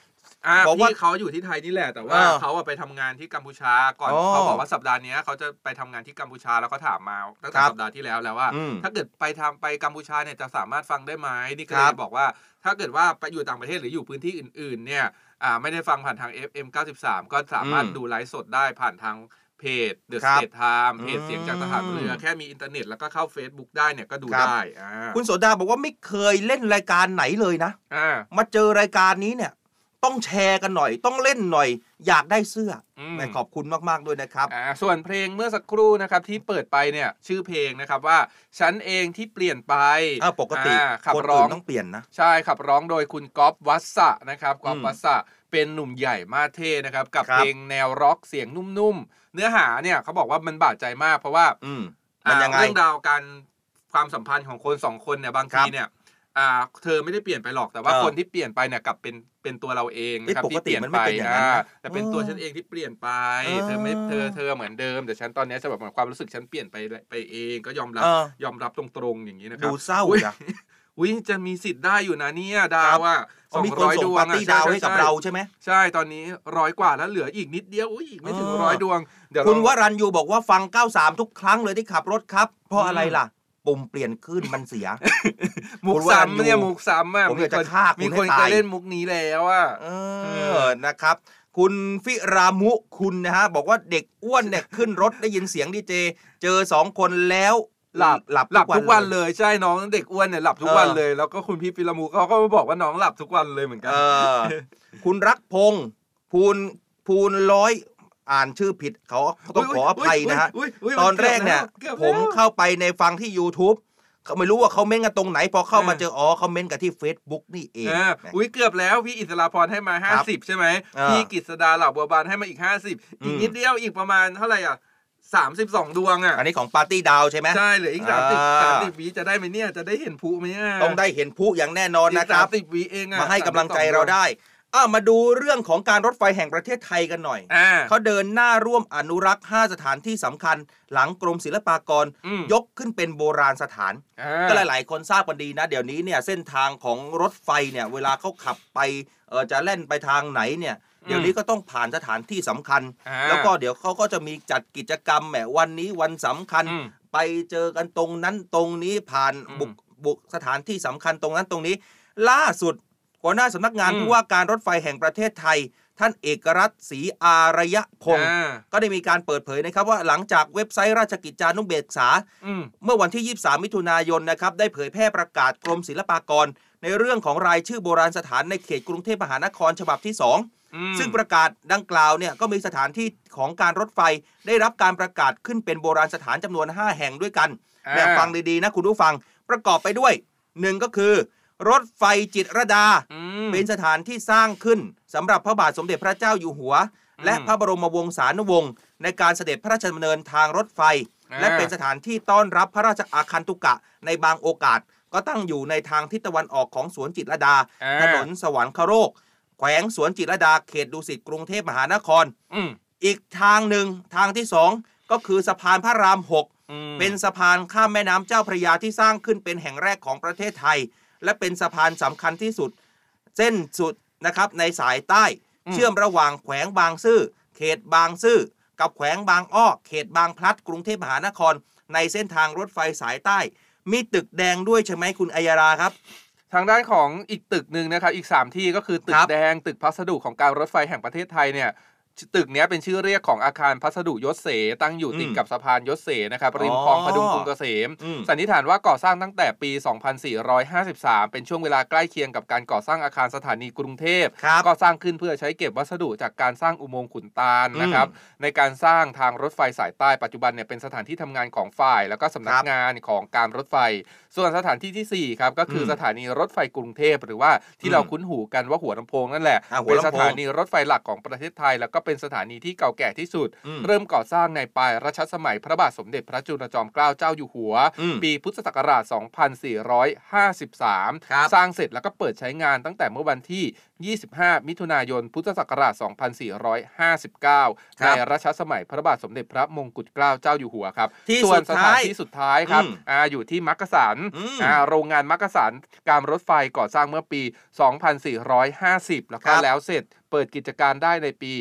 อ่าบอกว่าพี่เขาอยู่ที่ไทยนี่แหละ แต่ว่าเออเขาอะไปทำงานที่กัมพูชาก่อนอ๋อเขาบอกว่าสัปดาห์เนี้ยเขาจะไปทำงานที่กัมพูชาแล้วก็ถามมาตั้งแต่ครับสัปดาห์ที่แล้วแล้วว่า อืมถ้าเกิดไปทำไปกัมพูชาเนี่ยจะสามารถฟังได้ไหมนี่ก็คเลรัยบบอกว่า ถ้าเกิดว่าไปอยู่ต่างประเทศหรืออยู่พื้นที่อื่น ๆ เนี่ยอ่าไม่ได้ฟังผ่านทาง FM 93 ก็สามารถอืมดูไลฟ์สดได้ผ่านทางเพจ The ครับ State Time เพจอืมเสียงจากทหารเรือแค่มีอินเทอร์เน็ตแล้วก็เข้า Facebook ได้เนี่ยก็ดูครับได้อ่าคุณโสดาบอกว่าไม่เคยเล่นรายการไหนเลยนะ อ่า มาเจอรายการนี้เนี่ย ต้องแชร์กันหน่อย ต้องเล่นหน่อย อยากได้เสื้ออมแม่ขอบคุณมากๆด้วยนะครับอ่าส่วนเพลงเมื่อสักครู่นะครับที่เปิดไปเนี่ยชื่อเพลงนะครับว่า ฉันเองที่เปลี่ยนไปอ้าวปกติอ่าขับคนร้อื่องนต้องเปลี่ยนนะ ใช่ขับร้องโดยคุณก๊อฟวัสสะนะครับก๊อฟอืมวัสสะเป็นหนุ่มใหญ่มาเท่นะครับกับครับเพลงแนวร็อกเสียงนุ่มๆ เนื้อหาเนี่ยเขาบอกว่ามันบาดใจมากเพราะว่า อืมมันยังไงอ่าเรื่องราวการความสัมพันธ์ของคนสองคนเนี่ยบางครัทีบเนี่ย อ่าเธอไม่ได้เปลี่ยนไปหรอกแต่ว่าเออคนที่เปลี่ยนไปเนี่ยกลับเป็นเป็นตัวเราเองนะครับเอ้ยปกติที่เปลี่ยนมันไม่ไปเป็นอย่างนั้นนะอ่าแต่เป็นตัวเออฉันเองที่เปลี่ยนไป เออ เธอไม่เธอเธอเหมือนเดิมแต่ฉันตอนเนี้ยจะแบบความรู้สึกฉันเปลี่ยนไปไปเองก็ยอมรับเออยอมรับตรงๆอย่างนี้นะครัดูเศร้าอุ๊ย จ้ะ อุ้ยจะมีสิทธิ์ได้อยู่นะเนี่ยดาวอะสเอาองมีคนร้อยส่ดงวงปาร์อะตี้ใช่ดาวใช่ให้กับใช่เราใช่ไหม ใช่ตอนนี้ร้อยกว่าแล้วเหลืออีกนิดเดียวอุ้ยอีกไม่ถึงเออ ร้อยดวง เดี๋ยวคุณเราวรันยูบอกว่าฟัง 93 ทุกครั้งเลยที่ขับรถครับ เพราะอะไรล่ะ ปุ่มเปลี่ยนขึ้นมันเสีย มุกคุณวรัญยูซ้ำเนี่ยมุกซ้ำอะผมอยากจะคนฆ่าคุณมีคนให้ตายเคยเล่นมุกนี้แล้วอะเออนะครับ คุณฟิรามุคุณนะฮะ บอกว่าเด็กอ้วนเนี่ยขึ้นรถได้ยินเสียงดีเจ เจอสองคนแล้วหลับหลับหลับทุกวันเลยเลยใช่น้องเด็กอ้วนเนี่ยหลับทุกเออวันเลย แล้วก็คุณพี่ฟิลามูเขาก็บอกว่าน้องหลับทุกวันเลยเหมือนกัเออคุณรักพงษ์ภูนภูนร้อย อ่านชื่อผิดเขาต้องขออภัยนะฮะอุ๊ยอุ๊ยตอนแรกเนี่ยกือบผมแล้วเข้าไปในฟังที่ YouTube เขาไม่รู้ว่าเขาเม้นกันตรงไหน พอเข้ามาเออเจออ๋อเขาเม้นกันที่ Facebook นี่เองอ่าอุ้ยเกือบแล้ว พี่อิสราพรให้มาครับ50 ใช่ไหมเออพี่กฤษดาเหล่าบัวบานให้มาอีก 50 อีกนิดเดียวอีกประมาณเท่าไหร่อะ32ดวงอะ อันนี้ของปาร์ตี้ดาวใช่ไหมใช่เหลืออีกอ่า30 30วิจะได้ไหมเนี่ย จะได้เห็นผู้ไหมเนี่ย ต้องได้เห็นผู้อย่างแน่นอนนะครับอีก30วิเองอะ มาให้กำลังใจเราได้ อะมาดูเรื่องของการรถไฟแห่งประเทศไทยกันหน่อย อ่า เขาเดินหน้าร่วมอนุรักษ์ 5 สถานที่สำคัญ หลังกรมศิลปากร อืม ยกขึ้นเป็นโบราณสถาน อ่า ก็หลาย ๆ คนทราบกันดีนะ เดี๋ยวนี้เนี่ยเส้นทางของรถไฟเนี่ยเวลาเขาขับไปเออจะแล่นไปทางไหนเนี่ยเดี๋ยวนี้ก็ต้องผ่านสถานที่สำคัญ อ่าแล้วก็เดี๋ยวเขาก็จะมีจัดกิจกรรมแหมวันนี้วันสำคัญ อืมไปเจอกันตรงนั้นตรงนี้ผ่านอืมบุกบุกสถานที่สำคัญตรงนั้นตรงนี้ ล่าสุด หัวหน้าสำนักงานอืมผู้ว่าการรถไฟแห่งประเทศไทย ท่านเอกรัตน์ศรีอารยพงศ์อ่าก็ได้มีการเปิดเผยนะครับว่าหลังจากเว็บไซต์ราชกิจจานุเบกษาอืมเมื่อวันที่ 23 มิถุนายนนะครับได้เผยแพร่ประกาศกรมศิลปากร ในเรื่องของรายชื่อโบราณสถานในเขตกรุงเทพมหานครฉบับที่2อืมซึ่งประกาศดังกล่าวเนี่ยก็มีสถานที่ของการรถไฟ ได้รับการประกาศขึ้นเป็นโบราณสถานจำนวน 5 แห่งด้วยกันอ่าแบบฟังดีๆนะคุณผู้ฟังประกอบไปด้วยหนึ่งก็คือ รถไฟจิตรลดาอืมเป็นสถานที่สร้างขึ้นสำหรับพระบาทสมเด็จพระเจ้าอยู่หัว และอืมพระบรมวงศานุวงศ์ในการเสด็จพระราชดำเนินทางรถไฟอ่าและเป็นสถานที่ต้อนรับพระราชอาคันตุกะในบางโอกาส ก็ตั้งอยู่ในทางทิศตะวันออกของสวนจิตรลดาอ่าถนนสวรรคโรกแขวงสวนจิตรลดาเขตดุสิตกรุงเทพมหานครอืมอีกทางหนึ่งทางที่สองก็คือสะพานพระรามหกอืมเป็นสะพานข้ามแม่น้ำเจ้าพระยาที่สร้างขึ้นเป็นแห่งแรกของประเทศไทย และเป็นสะพานสำคัญที่สุด เส้นสุดนะครับในสายใต้อืมเชื่อมระหว่างแขวงบางซื่อเขตบางซื่อกับแขวงบางอ้อเขตบางพลัด กรุงเทพมหานคร ในเส้นทางรถไฟสายใต้ มีตึกแดงด้วยใช่ไหมคุณอัยยาราครับทางด้านของอีกตึกหนึ่งนะครับอีก 3 ที่ก็คือตึคกรับแดงตึกพัสดุของการรถไฟแห่งประเทศไทยเนี่ย ตึกเนี้ยเป็นชื่อเรียกของอาคารพัสดุยศเส ตั้งอยู่ติดอืมกับสะพานยศเสนะครับริมอ๋อคลองพดุงกรุงเกษมอืมสันนิษฐานว่าก่อสร้างตั้งแต่ปี 2453 เป็นช่วงเวลาใกล้เคียงกับการก่อสร้างอาคารสถานีกรุงเทพครับก็สร้างขึ้นเพื่อใช้เก็บวัสดุจากการสร้างอุโมงค์ขุนตาลอืมนะครับในการสร้างทางรถไฟสายใต้ปัจจุบันเนี่ยเป็นสถานที่ทำงานของฝ่าย แล้วก็สำนัคกรับงานของการรถไฟ ส่วนสถานที่ที่สี่ครับก็คืออมสถานีรถไฟกรุงเทพหรือว่าที่อืมเราคุ้นหูกันว่าหัวลำโพงนั่นแหละอ่าหัวเป็นลำโพงสถานีรถไฟหลักของประเทศไทยแล้วก็เป็นสถานีที่เก่าแก่ที่สุดอืมเริ่มก่อสร้างในปลายรัชสมัยพระบาทสมเด็จพระจุลจอมเกล้าเจ้าอยู่หัวอืมปีพุทธศักราช 2453ครับสร้างเสร็จแล้วก็เปิดใช้งานตั้งแต่เมื่อวันที่ 25 มิถุนายน พุทธศักราช 2459ครัในบรัชสมัยพระบาทสมเด็จพระมงกุฎเกล้าเจ้าอยู่หัวครับที่ส่วนสุสดถาท้านยที่สุดท้ายครับอืมอ่าอยู่ที่มักกะสันอืมอ่าโรงงานมักกะสันการรถไฟก่อสร้างเมื่อปี 2450 แล้วก็ครับแล้วเสร็จ เปิดกิจการได้ในปี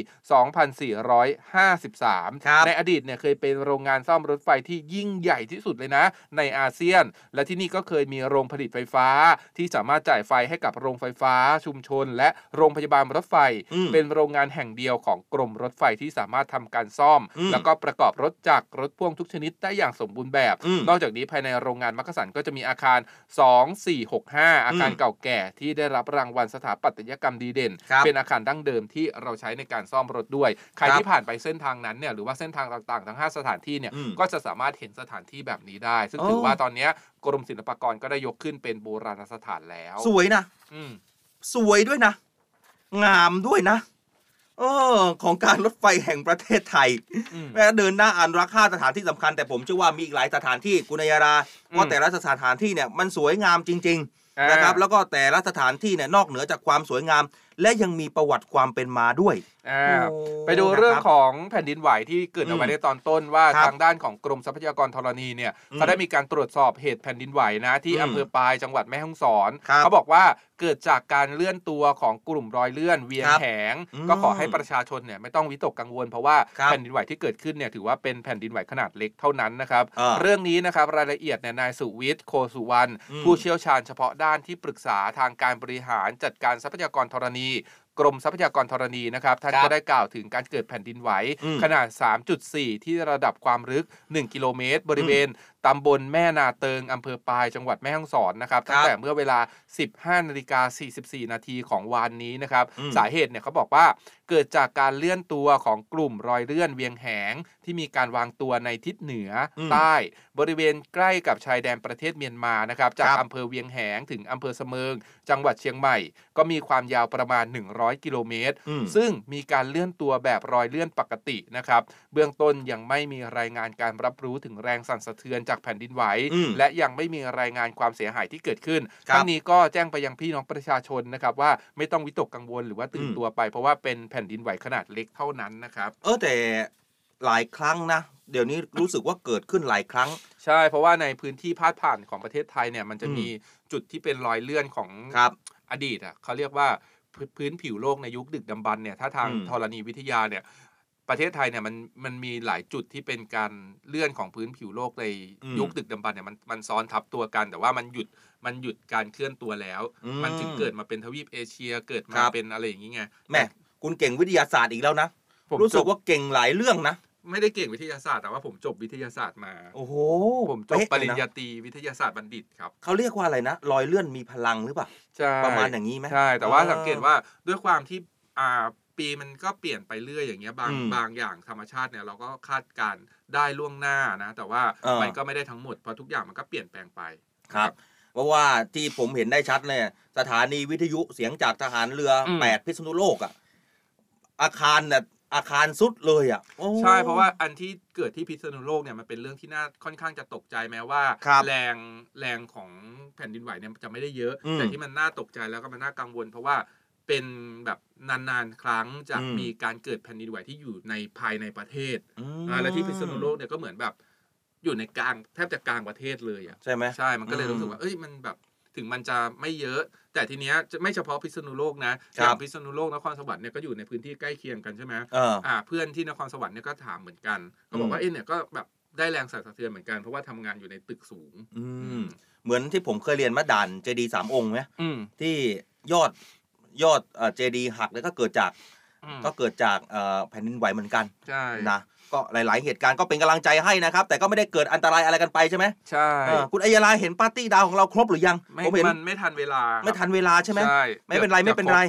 2453ครับในอดีตเนี่ยเคยเป็นโรงงานซ่อมรถไฟที่ยิ่งใหญ่ที่สุดเลยนะ ในอาเซียน และที่นี่ก็เคยมีโรงผลิตไฟฟ้า ที่สามารถจ่ายไฟให้กับโรงไฟฟ้าชุมชน และโรงพยาบาลรถไฟอืมเป็นโรงงานแห่งเดียวของกรมรถไฟที่สามารถทำการซ่อมอืมแล้วก็ประกอบรถจักรรถพ่วงทุกชนิดได้อย่างสมบูรณ์แบบอืมนอกจากนี้ภายในโรงงานมักกะสันก็จะมีอาคาร 2 4 6 5 อาคารอืมเก่าแก่ที่ได้รับรางวัลสถาปัตยกรรมดีเด่นครับเป็นอาคารดั้งเดิมที่เราใช้ในการซ่อมรถด้วย ใครครับที่ผ่านไปเส้นทางนั้นเนี่ยหรือว่าเส้นทางต่างๆ ทั้ง 5 สถานที่เนี่ยอืมก็จะสามารถเห็นสถานที่แบบนี้ได้ ซึ่งโอ้ถือว่าตอนเนี้ยกรมศิลปากรก็ได้ยกขึ้นเป็นโบราณสถานแล้ว สวยนะอืมสวยด้วยนะ งามด้วยนะเออของการรถไฟแห่งประเทศไทยอืมแม้เดินหน้าอ่านรักห้าสถานที่สำคัญแต่ผมเชื่อว่ามีอีกหลายสถานที่กุณยาราอืมว่าแต่ละสถานที่เนี่ยมันสวยงามจริง ๆ นะครับ แล้วก็แต่ละสถานที่เนี่ยนอกเหนือจากความสวยงาม และยังมีประวัติความเป็นมาด้วยอ่าโอ้ไปดูเรื่องนะครับของแผ่นดินไหวที่เกิดเอาไว้อืมในตอนต้นว่าครับทางด้านของกรมทรัพยากรธรณีเนี่ยอืมเขาได้มีการตรวจสอบเหตุแผ่นดินไหวนะที่อืมอำเภอปายจังหวัดแม่ฮ่องสอนครับเขาบอกว่าเกิดจากการเลื่อนตัวของกลุ่มรอยเลื่อนเวียงครับแหงอืมก็ขอให้ประชาชนเนี่ยไม่ต้องวิตกกังวล เพราะว่าครับแผ่นดินไหวที่เกิดขึ้นเนี่ยถือว่าเป็นแผ่นดินไหวขนาดเล็กเท่านั้นนะครับอ่าเรื่องนี้นะครับรายละเอียดเนี่ยนายสุวิทย์โคสุวรรณอืมผู้เชี่ยวชาญเฉพาะด้านที่ปรึกษาทางการบริหารจัดการทรัพยากรธรณีกรมทรัพยากรธรณีนะครับท่านครับก็ได้กล่าวถึงการเกิดแผ่นดินไหวอืมขนาด 3.4 ที่ระดับความลึก 1 กิโลเมตร บริเวณ ตำบลแม่นาเติงอำเภอปายจังหวัดแม่ฮ่องสอนนะครับครับตั้งแต่เมื่อเวลา 15นาฬิกา44 นาทีของวานนี้นะครับอืมสาเหตุเนี่ยเขาบอกว่าเกิดจากการเลื่อนตัวของกลุ่มรอยเลื่อนเวียงแหง ที่มีการวางตัวในทิศเหนืออมใต้ บริเวณใกล้กับชายแดนประเทศเมียนมานะครับ จากครับอำเภอเวียงแหงถึงอำเภอเสมิง จังหวัดเชียงใหม่ ก็มีความยาวประมาณ 100 กิโลเมตรอืมซึ่งมีการเลื่อนตัวแบบรอยเลื่อนปกตินะครับ เบื้องต้นยังไม่มีรายงานการรับรู้ถึงแรงสั่นสะเทือนจากแผ่นดินไหวอืมและยังไม่มีรายงานความเสียหายที่เกิดขึ้นครับทั้งนี้ก็แจ้งไปยังพี่น้องประชาชนนะครับว่าไม่ต้องวิตกกังวลหรือว่าตื่นอืมตัวไป เพราะว่าเป็นแผ่นดินไหวขนาดเล็กเท่านั้นนะครับ เออแต่หลายครั้งนะเดี๋ยวนี้รู้สึกว่าเกิดขึ้นหลายครั้ง ใช่เพราะว่าในพื้นที่พาดผ่านของประเทศไทยเนี่ยมันจะอืมมีจุดที่เป็นรอยเลื่อนของครับอดีตอะเขาเรียกว่าพื้นพื้นผิวโลกในยุคดึกดำบรรพ์เนี่ยถ้าทางอืมธรณีวิทยาเนี่ย ประเทศไทยเนี่ยมันมันมีหลายจุดที่เป็นการเลื่อนของพื้นผิวโลกในอืมยุคดึกดำบรรพ์เนี่ยมันมันซ้อนทับตัวกัน แต่ว่ามันหยุดมันหยุดการเคลื่อนตัวแล้ว อืมมันจึงเกิดมาเป็นทวีปเอเชียเกิดคมารับ เป็นอะไรอย่างนี้ไงแม่คุณเก่งวิทยาศาสตร์อีกแล้วนะ ผมรู้สึจกบว่าเก่งหลายเรื่องนะ ไม่ได้เก่งวิทยาศาสตร์แต่ว่าผมจบวิทยาศาสตร์มา โอ้โหผมจบเป๊ะปเลยริญนะญาตรีวิทยาศาสตร์บัณฑิตครับเขาเรียกว่าอะไรนะรอยเลื่อนมีพลังหรือเปล่า ใช่ประมาณอย่างนี้ไหม ใช่ แต่ว่าเออสังเกตว่าด้วยความที่อ่า ปีมันก็เปลี่ยนไปเรื่อยอย่างเงี้ยบางอืมบางอย่างธรรมชาติเนี่ยเราก็คาดการณ์ได้ล่วงหน้านะ แต่ว่าเออมันก็ไม่ได้ทั้งหมดเพราะทุกอย่างมันก็เปลี่ยนแปลงไปครับเพราะว่าที่ผมเห็นได้ชัดเนี่ยสถานีวิทยุเสียงจากทหารเรืออมแปดพิษณุโลกอะอาคารเนี่ยอาคารสุดเลยอะโอ้ใช่เพราะว่าอันที่เกิดที่พิษณุโลกเนี่ยมันเป็นเรื่องที่น่าค่อนข้างจะตกใจแม้ว่าครับแรงแรงของแผ่นดินไหวเนี่ยจะไม่ได้เยอะอืมแต่ที่มันน่าตกใจแล้วก็มันน่ากังวล เพราะว่า เป็นแบบนานๆ ครั้งจะอืมมีการเกิดแผ่นดินไหวที่อยู่ในภายในประเทศอืมอ่าและที่พิษณุโลกเนี่ยก็เหมือนแบบอยู่ในกลางแทบจะกลางประเทศเลยอะใช่ไหมใช่มันก็เลยอืมรู้สึกว่าเอ้ยมันแบบถึงมันจะไม่เยอะ แต่ทีเนี้ยจะไม่เฉพาะพิษณุโลกนะอครับย่างพิษณุโลกนครสวรรค์เนี่ยก็อยู่ในพื้นที่ใกล้เคียงกันใช่ไหมเอออ่าเพื่อนที่นครสวรรค์เนี่ยก็ถามเหมือนกันเขาบอกว่าอืมเอ้ยเนี่ยก็แบบได้แรงสั่นสะเทือนเหมือนกันเพราะว่าทำงานอยู่ในตึกสูง อืมเหมือนที่ผมเคยเรียนมาด่านเจดีสามองค์ไหมอืมที่ยอด ยอดเจดีหักแล้วก็เกิดจากอืมก็เกิดจากเอ่อแผ่นดินไหวเหมือนกันใช่นะก็หลาย ๆ เหตุการณ์ก็เป็นกำลังใจให้นะครับ แต่ก็ไม่ได้เกิดอันตรายอะไรกันไปใช่ไหมใช่เออคุณอัยยาลาเห็นปาร์ตี้ดาวของเราครบหรือยังไม่ผมเห็นมันไม่ทันเวลา ไม่ทันเวลาใช่ไหมใช่ไม่เป็นไรดี๋ยวไม่เป็นไร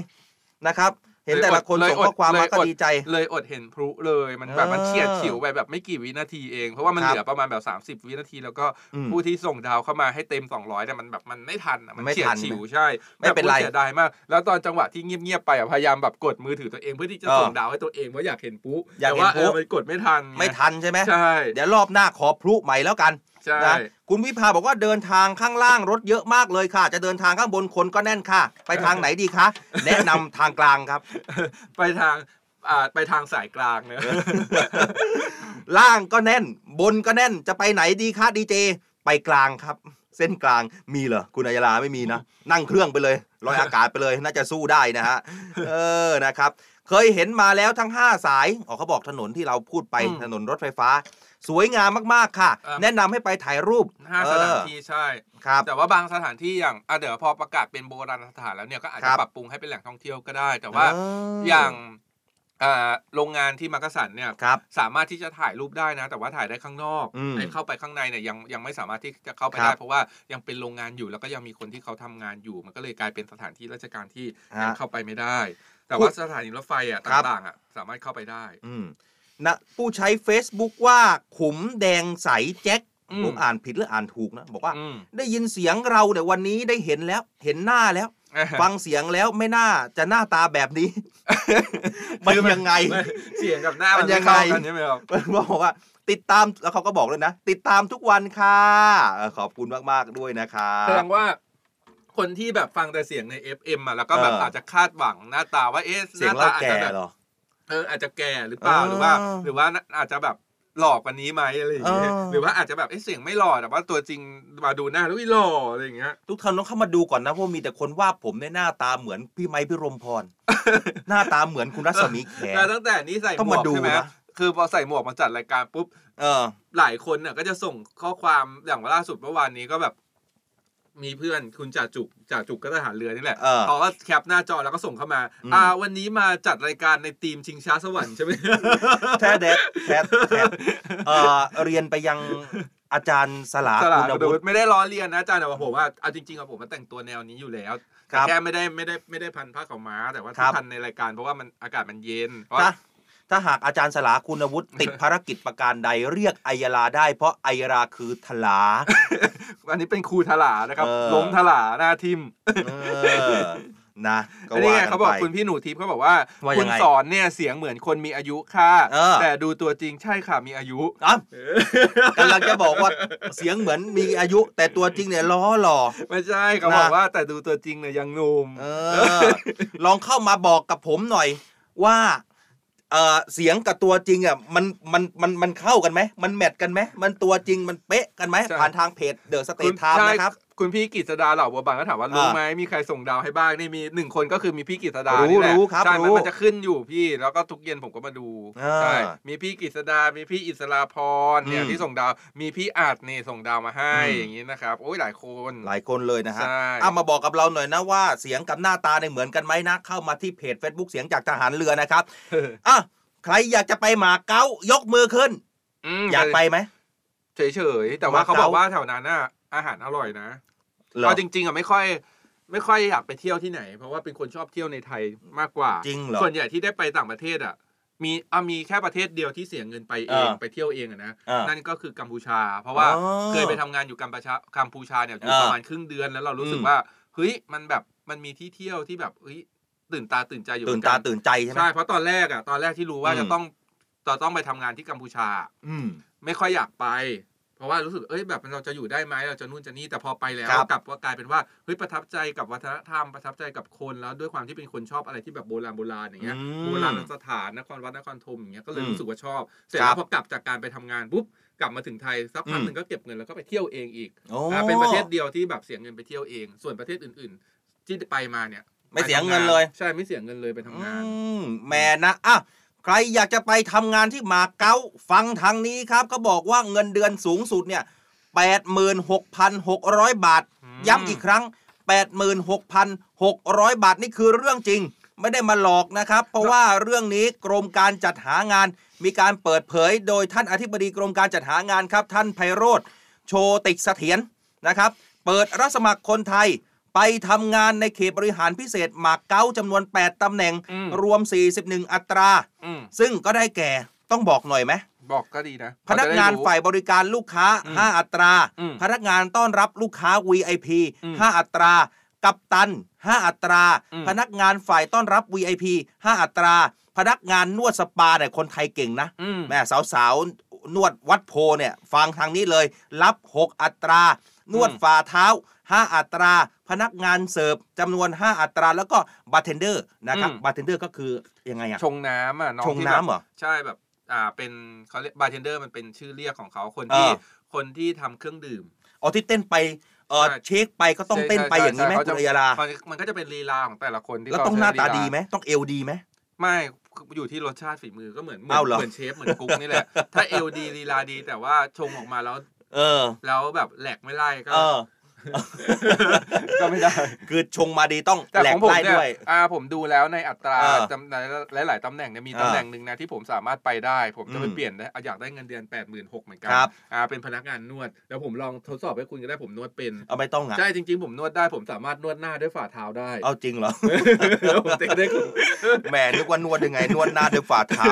นะครับ เห็นแต่ละคนเลยส่งอดข้อความเลยมาก็อดดีใจ เลยอดเห็นพลุเลยมันแบบมันเออเฉียดฉิวไปแบบไม่กี่วินาทีเอง เพราะว่ามันครับเหลือประมาณแบบ 30 วินาที แล้วก็อืมผู้ที่ส่งดาวเข้ามาให้เต็ม 200แต่มันแบบมันไม่ทันอะมันไม่เฉียทัดนฉิวใช่ไม่เป็นไรแบบโอ้ยเสียดายมาก แล้วตอนจังหวะที่เงียบๆไปอะพยายามแบบกดมือถือตัวเองเพื่อที่จะเออส่งดาวให้ตัวเองเพราะอยากเห็นปุ๊อยากแต่เห็นว่าปุ๊เออมันกดไม่ทันงไม่ทันใช่ไหมใช่เดี๋ยวรอบหน้าขอพลุใหม่แล้วกัน ใช่ นะคุณวิภาบอกว่าเดินทางข้างล่างรถเยอะมากเลยค่ะ จะเดินทางข้างบนคนก็แน่นค่ะ ไปทางไหนดีคะ แนะนำทางกลางครับ ไปทางอ่าไปทางสายกลางเนอะ ล่างก็แน่น บนก็แน่นจะไปไหนดีคะดีเจ ไปกลางครับ เส้นกลางมีเหรอคุณอัยยาลาไม่มีนะ นั่งเครื่องไปเลยลอยอากาศไปเลย น่าจะสู้ได้นะฮะ เออนะครับ เคยเห็นมาแล้วทั้ง 5 สายอ๋อเขาบอกถนนที่เราพูดไปอืม ถนนรถไฟฟ้า สวยงามมากๆค่ะอ่าแนะนำให้ไปถ่ายรูปห้าสถานที่ใช่เออครับแต่ว่าบางสถานที่อย่างอะเดี๋ยวพอประกาศเป็นโบราณสถานแล้วเนี่ยก็อาจคจะรับปรับปรุงให้เป็นแหล่งท่องเที่ยวก็ได้ แต่ว่าเอออย่างอ่าโรงงานที่มักกะสันเนี่ยครับสามารถที่จะถ่ายรูปได้นะ แต่ว่าถ่ายได้ข้างนอกอืมไอ้เข้าไปข้างในเนี่ยยังยังไม่สามารถที่จะเข้าไปครัได้บเพราะว่ายังเป็นโรงงานอยู่แล้วก็ยังมีคนที่เขาทำงานอยู่ มันก็เลยกลายเป็นสถานที่ราชการที่ฮะยังเข้าไปไม่ได้ แต่ว่าสถานีรถไฟอะครับต่างๆอะสามารถเข้าไปได้ อืม นะผู้ใช้ Facebook ว่าขุมแดงใสแจ็คอืมผมอ่านผิดหรืออ่านถูกนะ บอกว่าอืมได้ยินเสียงเราเนี่ยวันนี้ได้เห็นแล้วเห็นหน้าแล้ว ฟังเสียงแล้วไม่น่าจะหน้าตาแบบนี้ มันยังไงม่เสียงกับหน้ามัมันนยัยังงไงไงกันใช่ไหมครับมันบอกว่า ติดตามแล้วเขาก็บอกเลยนะ ติดตามทุกวันค่ะเออขอบคุณมากๆด้วยนะครัแสดบงว่าคนที่แบบฟังแต่เสียงใน FM อะแล้วก็แบบเออออาจจะคาดหวังหน้าตาว่าเอ๊ะหเสียงน้าเราตาอาจแก่จะแบบเหรอ เอออาจจะแก่หรือเปล่าเออหรือว่า หรือว่าอาจจะแบบหลอกกว่านี้ไหมอะไรอย่างเงี้ยเออหรือว่าอาจจะแบบเอ๊ะเสียงไม่หล่อแต่ว่าตัวจริงมาดูหน้าแล้วอุ๊ยหล่ออะไรอย่างเงี้ยทุกท่านต้องเข้ามาดูก่อนนะเพราะมีแต่คนว่าผมในยหน้าตาเหมือนพี่ไม้พี่รมพร หน้าตาเหมือนคุณรัศมีแขแล้วตั้งแต่นี้ใส่หต้องมมาวกดูใช่ไหมนะคือพอใส่หมวกมาจัดรายการปุ๊บเออหลายคนเนี่ยก็จะส่งข้อความอย่างว่าล่าสุดเมื่อวานนี้ก็แบบ มีเพื่อนคุณจ่าจุกจ่าจุกก็ทหารเรือนี่แหละเออ เขาก็แคปหน้าจอแล้วก็ส่งเข้ามา อืม อ่า วันนี้มาจัดรายการในทีมชิงช้าสวรรค์ใช่ไหม แท้แดดแท้แท้เอ่อเรียนไปยังอาจารย์สลาสลาคุณดูวุฒิไม่ได้ล้อเลียนนะอาจารย์แต่ว่าผมว่าเอาจริงๆอะผมมาแต่งตัวแนวนี้อยู่แล้วครัแต่บแค่ไม่ได้ไม่ได้ไม่ได้พันผ้าขาวม้า แต่ว่าครัที่บพันในรายการเพราะว่ามันอากาศมันเย็นเพราะถ้า ถ้าหากอาจารย์สลาคุณวุฒิติดภารกิจประการใดเรียกไอยาลาได้ เพราะไอยาลาคือทลา อันนี้เป็นครูทลานะครับ เออ ล้มทลาหน้าทิมเออนะก็อันนี่ว่าไงกันเขาบอกไป คุณพี่หนูทิพย์เขาบอกว่าว่ายัคุงณไงสอนเนี่ยเสียงเหมือนคนมีอายุค่ะ เออ แต่ดูตัวจริงใช่ค่ะมีอายุ อ้าวกำลังจะบอกว่าเสียงเหมือนมีอายุ แต่ตัวจริงเนี่ยล้อหล่อ ไม่ใช่เขาบอกว่าแต่ดูตัวจริงเนี่ยยังหนุ่ม เออ ลองเข้ามาบอกกับผมหน่อย ว่า เออเสียงกับตัวจริงอะมันมันมันมันเข้ากันไหมมันแมทกันไหมมันตัวจริงมันเป๊ะกันไหมใช่ผ่านทางเพจเดอะสเตคุทณไทม์ใช่นะครับ คุณพี่กิษดาเหล่าบัวบางก็ถามว่าอ่ารู้ไหมมีใครส่งดาวให้บ้างนี่มีหนึ่งคนก็คือมีพี่กิษดารู้นี่แหละรู้ครับใช่มันรู้มันจะขึ้นอยู่พี่แล้วก็ทุกเย็นผมก็มาดูอ่าใช่มีพี่กิษดา มีพี่อิสราพรเนี่ยอืมที่ส่งดาว มีพี่อาจนี่ส่งดาวมาให้อืมอย่างนี้นะครับโอ้ยหลายคนหลายคนเลยนะฮะใช่เอามาบอกกับเราหน่อยนะว่าเสียงกับหน้าตาเนี่ยเหมือนกันไหมนะ เข้ามาที่เพจ Facebook เสียงจากทหารเรือนะครับอะใครอยากจะไปหมาเก๊ายกมือขึ้นมอยากไปไหมเฉยๆแต่ว่ามาเขาบอกเก๊าว่าแถวนั้นน่ะ อาหารอร่อยนะเหรอเอาจริง ๆอะไม่ค่อย ไม่ค่อยอยากไปเที่ยวที่ไหน เพราะว่าเป็นคนชอบเที่ยวในไทยมากกว่าจริงเหรอส่วนใหญ่ที่ได้ไปต่างประเทศอะ มีอะมีแค่ประเทศเดียวที่เสียเงินไปเองอ่าไปเที่ยวเองอะนะ อ่านั่นั่นก็คือกัมพูชา เพราะว่าอ๋อเคยไปทำงานอยู่กัมพูชากัมพูชาเนี่ยอยู่อ่าประมาณครึ่งเดือนแล้วเรารู้สึกอืม ว่าเฮ้ยมันแบบมันมีที่เที่ยวที่แบบเฮ้ยตื่นตาตื่นใจอยู่ตื่นเหมือตากัตื่นใจใช่ไหม ใช่เพราะตอนแรกอะตอนแรกที่รู้ว่าอืม จะต้องจะต้องไปทำงานที่กัมพูชา อืม ไม่ค่อยอยากไป เพราะว่ารู้สึกเอ้ยแบบเราจะอยู่ได้ไหมเราจะนู่นจะนี่แต่พอไปแล้วครับ กลับว่ากลายเป็นว่าเฮ้ยประทับใจกับวัฒนธรรมประทับใจกับคนแล้วด้วยความที่เป็นคนชอบอะไรที่แบบโบราณโบราณอย่างเงี้ยอืม โบราณสถานนครวัดนครธมอย่างเงี้ยก็เลยอืมรู้สึกว่าชอบเสร็จครัแล้บวพอกลับจากการไปทำงานปุ๊บกลับมาถึงไทยสักพักอืม หนึ่งก็เก็บเงินแล้วก็ไปเที่ยวเองอีกโอ้อ่าเป็นประเทศเดียวที่แบบเสียเงินไปเที่ยวเอง ส่วนประเทศอื่น ๆ ที่ไปมาเนี่ยไม่เสียปทำเงินเลย ใช่ไม่เสียเงินเลยไปทำงาน อืมแหม่นะอะ ใครอยากจะไปทำงานที่มาเก๊าฟังทางนี้ครับก็บอกว่าเงินเดือนสูงสุดเนี่ย86,600 บาทอืมย้ำอีกครั้ง 86,600 บาทนี่คือเรื่องจริง ไม่ได้มาหลอกนะครับ เพราะว่าเรื่องนี้กรมการจัดหางาน มีการเปิดเผย โดยท่านอธิบดีกรมการจัดหางานครับ ท่านไพโรธโชติเสถียรนะครับ เปิดรับสมัครคนไทย ไปทำงานในเขตบริหารพิเศษหมากเก้าจำนวน 8ตำแหน่งอืมรวม 41 อัตราอืมซึ่งก็ได้แก่ต้องบอกหน่อยไหมบอกก็ดีนะพนักงานเขจะได้รู้ฝ่ายบริการลูกค้าอืม5อัตราอืมพนักงานต้อนรับลูกค้า VIP อืม5อัตรา กัปตัน 5 อัตราอืมพนักงานฝ่ายต้อนรับ VIP 5 อัตรา พนักงานนวดสปาเนี่ยคนไทยเก่งนะอืมแม่สาวๆนวดวัดโพเนี่ยฟังทางนี้เลย รับ 6 อัตรา นวดอืมฝ่าเท้า 5 อัตรา พนักงานเสิร์ฟจำนวน 5 อัตรา แล้วก็บาร์เทนเดอร์นะครับบาร์เทนเดอร์ก็คือยังไงอะชงน้ำอะน้องชงที่น้ำแบบเหรอใช่แบบอ่าเป็นเขาเรียกบาร์เทนเดอร์มันเป็นชื่อเรียกของเขาคนที่เออคนที่ทำเครื่องดื่มอ๋อที่เต้นไปเออใช่เช็คไปก็ต้องเต้นไปใช่อย่างนี้ไหมใช่คุณอัยยาลาเขจะมันก็จะเป็นลีลาของแต่ละคนที่แล้วเขต้องหน้าตาใช้ลีลดีไหมต้องเอวดีไหมไม่อยู่ที่รสชาติฝีมือก็เหมือนเหมือนเอาเหรอเหมือนเชฟเหมือนกุ๊กนี่แหละถ้าเอลดีลีลาดีแต่ว่าชงออกมาแล้ว เออ แล้วแบบแหลกไม่ไล่ก็เออ ก็ไม่ได้ คือชงมาดีต้องแต่แหลขกองผมไล่เนี่ยด้วย อ่าผมดูแล้วในอัตราเออจำในหลายๆตำแหน่งเนี่ยมีเออตำแหน่งหนึ่งนะที่ผมสามารถไปได้ ผมจะไปอืมเปลี่ยนได้อะอยากได้เงินเดือน8 6 0 0 0เหมือนกัครับ อ่าเป็นพนักงานนวดแล้วผมลองทดสอบให้คุณก็ได้ผมนวดเป็น เอาไม่ต้องอะ ใช่จริง ๆ ผมนวดได้ผมสามารถนวดหน้าด้วยฝ่าเท้าได้เอาจริงเหรอ แล้วผมเต้นได้คุณ แหมนึกว่านวดยังไง นวดหน้าด้วยฝ่าเท้า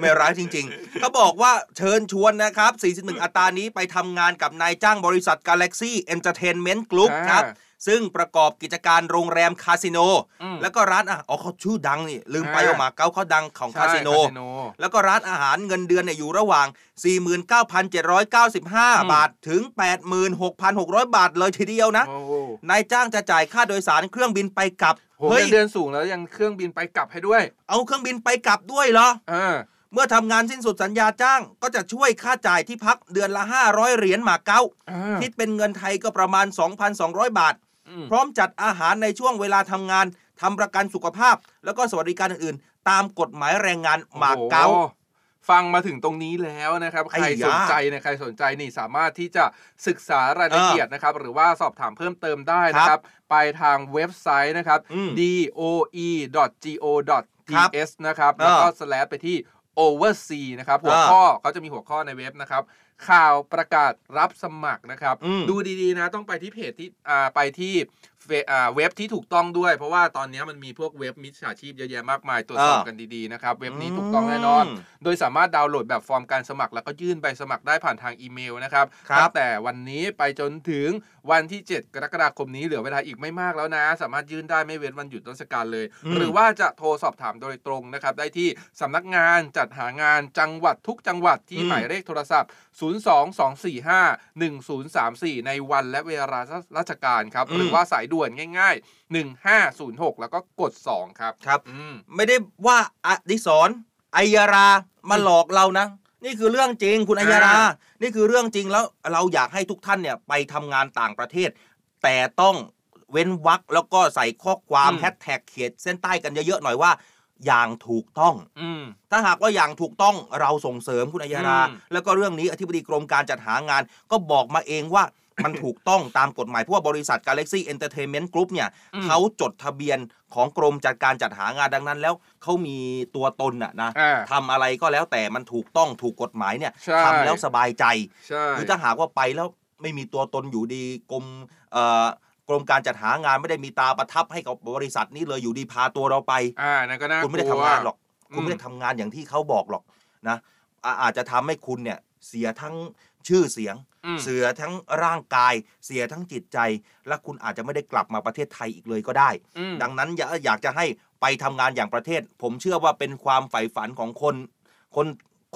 ไม่ร้ายจริงๆเขาบอกว่าเชิญชวนนะครับ 41 อัตรานี้ไปทำงานกับนายจ้างบริษัท Galaxy Entertainment Group อ่าครับ ซึ่งประกอบกิจการโรงแรมคาสิโนอืมแล้วก็ร้านอาหารอ๋อเขาชื่อดังนี่ ลืมไปอ่าว่าหมาเก๊าเขาดังของคาสิโนใช่คาสิโน แล้วก็ร้านอาหารเงินเดือนเนี่ยอยู่ระหว่าง 49,795 บาทถึง 86,600 บาทเลยทีเดียวนะโอ้โหนายจ้างจะจ่ายค่าโดยสารเครื่องบินไปกลับโหเงินเดือนสูงแล้วยังเครื่องบินไปกลับให้ด้วย เอาเครื่องบินไปกลับด้วยเหรอ เออเมื่อทำงานสิ้นสุดสัญญาจ้าง ก็จะช่วยค่าจ่ายที่พักเดือนละ 500 เหรียญหมาเก๊าอ่าคิดเป็นเงินไทยก็ประมาณ 2,200 บาทอืมพร้อมจัดอาหารในช่วงเวลาทำงานทำประกันสุขภาพ แล้วก็สวัสดิการอื่นๆ ตามกฎหมายแรงงานหมาเก๊าโอ้โหฟังมาถึงตรงนี้แล้วนะครับไอ้ใครยาสนใจเนี่ยใครสนใจนี่สามารถที่จะศึกษารายละเอียดนะครับ หรือว่าสอบถามเพิ่มเติมได้นะครับ ไปทางเว็บไซต์นะครับอืม doe.go.ts นะครับเออแล้วก็ slash ไปที่ oversea นะครับ หัวเออข้อเขาจะมีหัวข้อในเว็บนะครับ ข่าวประกาศรับสมัครนะครับอืมดูดีๆนะต้องไปที่เพจที่อ่าไปที่เฟอ่าเว็บที่ถูกต้องด้วย เพราะว่าตอนนี้มันมีพวกเว็บมิจฉาชีพเยอะแยะมากมายตรวจสอบเออกันดีๆนะครับ เว็บนี้ถูกต้องแน่นอนอืมโดยสามารถดาวน์โหลดแบบฟอร์มการสมัคร แล้วก็ยื่นใบสมัครได้ผ่านทางอีเมลนะครับครับตั้งแต่วันนี้ไปจนถึงวันที่ 7 กรกฎาคมนี้เหลือเวลาอีกไม่มากแล้วนะ สามารถยื่นได้ไม่เว้นวันหยุดราชการเลยอืมหรือว่าจะโทรสอบถามโดยตรงนะครับได้ที่สำนักงานจัดหางานจังหวัดทุกจังหวัดที่อืมหมายเลขโทรศัพท์ 022451034 ในวันและเวลาราชการครับ หรือว่าสายด่วนง่ายๆ 1506 แล้วก็กด 2 ครับครับอืมไม่ได้ว่าอดิศรอัยยารามาหลอกเรานะนี่คือเรื่องจริงคุณอัยยาราอ่านี่คือเรื่องจริงแล้วเราอยากให้ทุกท่านเนี่ยไปทำงานต่างประเทศ แต่ต้องเว้นวรรคแล้วก็ใส่ข้อความแฮชแท็กเขียนเส้นใต้กันเยอะๆหน่อยว่า อย่างถูกต้องอืมถ้าหากว่าอย่างถูกต้องเราส่งเสริมคุณอัยยาราอืมแล้วก็เรื่องนี้อธิบดีกรมการจัดหางาน ก็บอกมาเองว่ามันถูกต้องตามกฎหมาย เพราะว่าบริษัท Galaxy Entertainment Group เนี่ยอืมเขาจดทะเบียนของกรมจัดการจัดหางานดังนั้นแล้วเขามีตัวตนน่ะนะอ่าทำอะไรก็แล้วแต่มันถูกต้องถูกกฎหมายเนี่ยใช่ทำแล้วสบายใจใช่หรือถ้าหากว่าไปแล้วไม่มีตัวตนอยู่ดีกรมเอ่อ กรมการจัดหางานไม่ได้มีตาประทับให้กับบริษัทนี้เลยอยู่ดีพาตัวเราไปอ่านั่นก็น่าคุณไม่ได้กลัวทำงานหรอกอืมคุณไม่ได้ทำงานอย่างที่เขาบอกหรอกนะอ่าอาจจะทำให้คุณเนี่ยเสียทั้งชื่อเสียงอืมเสียทั้งร่างกาย เสียทั้งจิตใจ และคุณอาจจะไม่ได้กลับมาประเทศไทยอีกเลยก็ได้อืมดังนั้นอยากอยากจะให้ไปทำงานอย่างประเทศ ผมเชื่อว่าเป็นความใฝ่ฝันของคนคน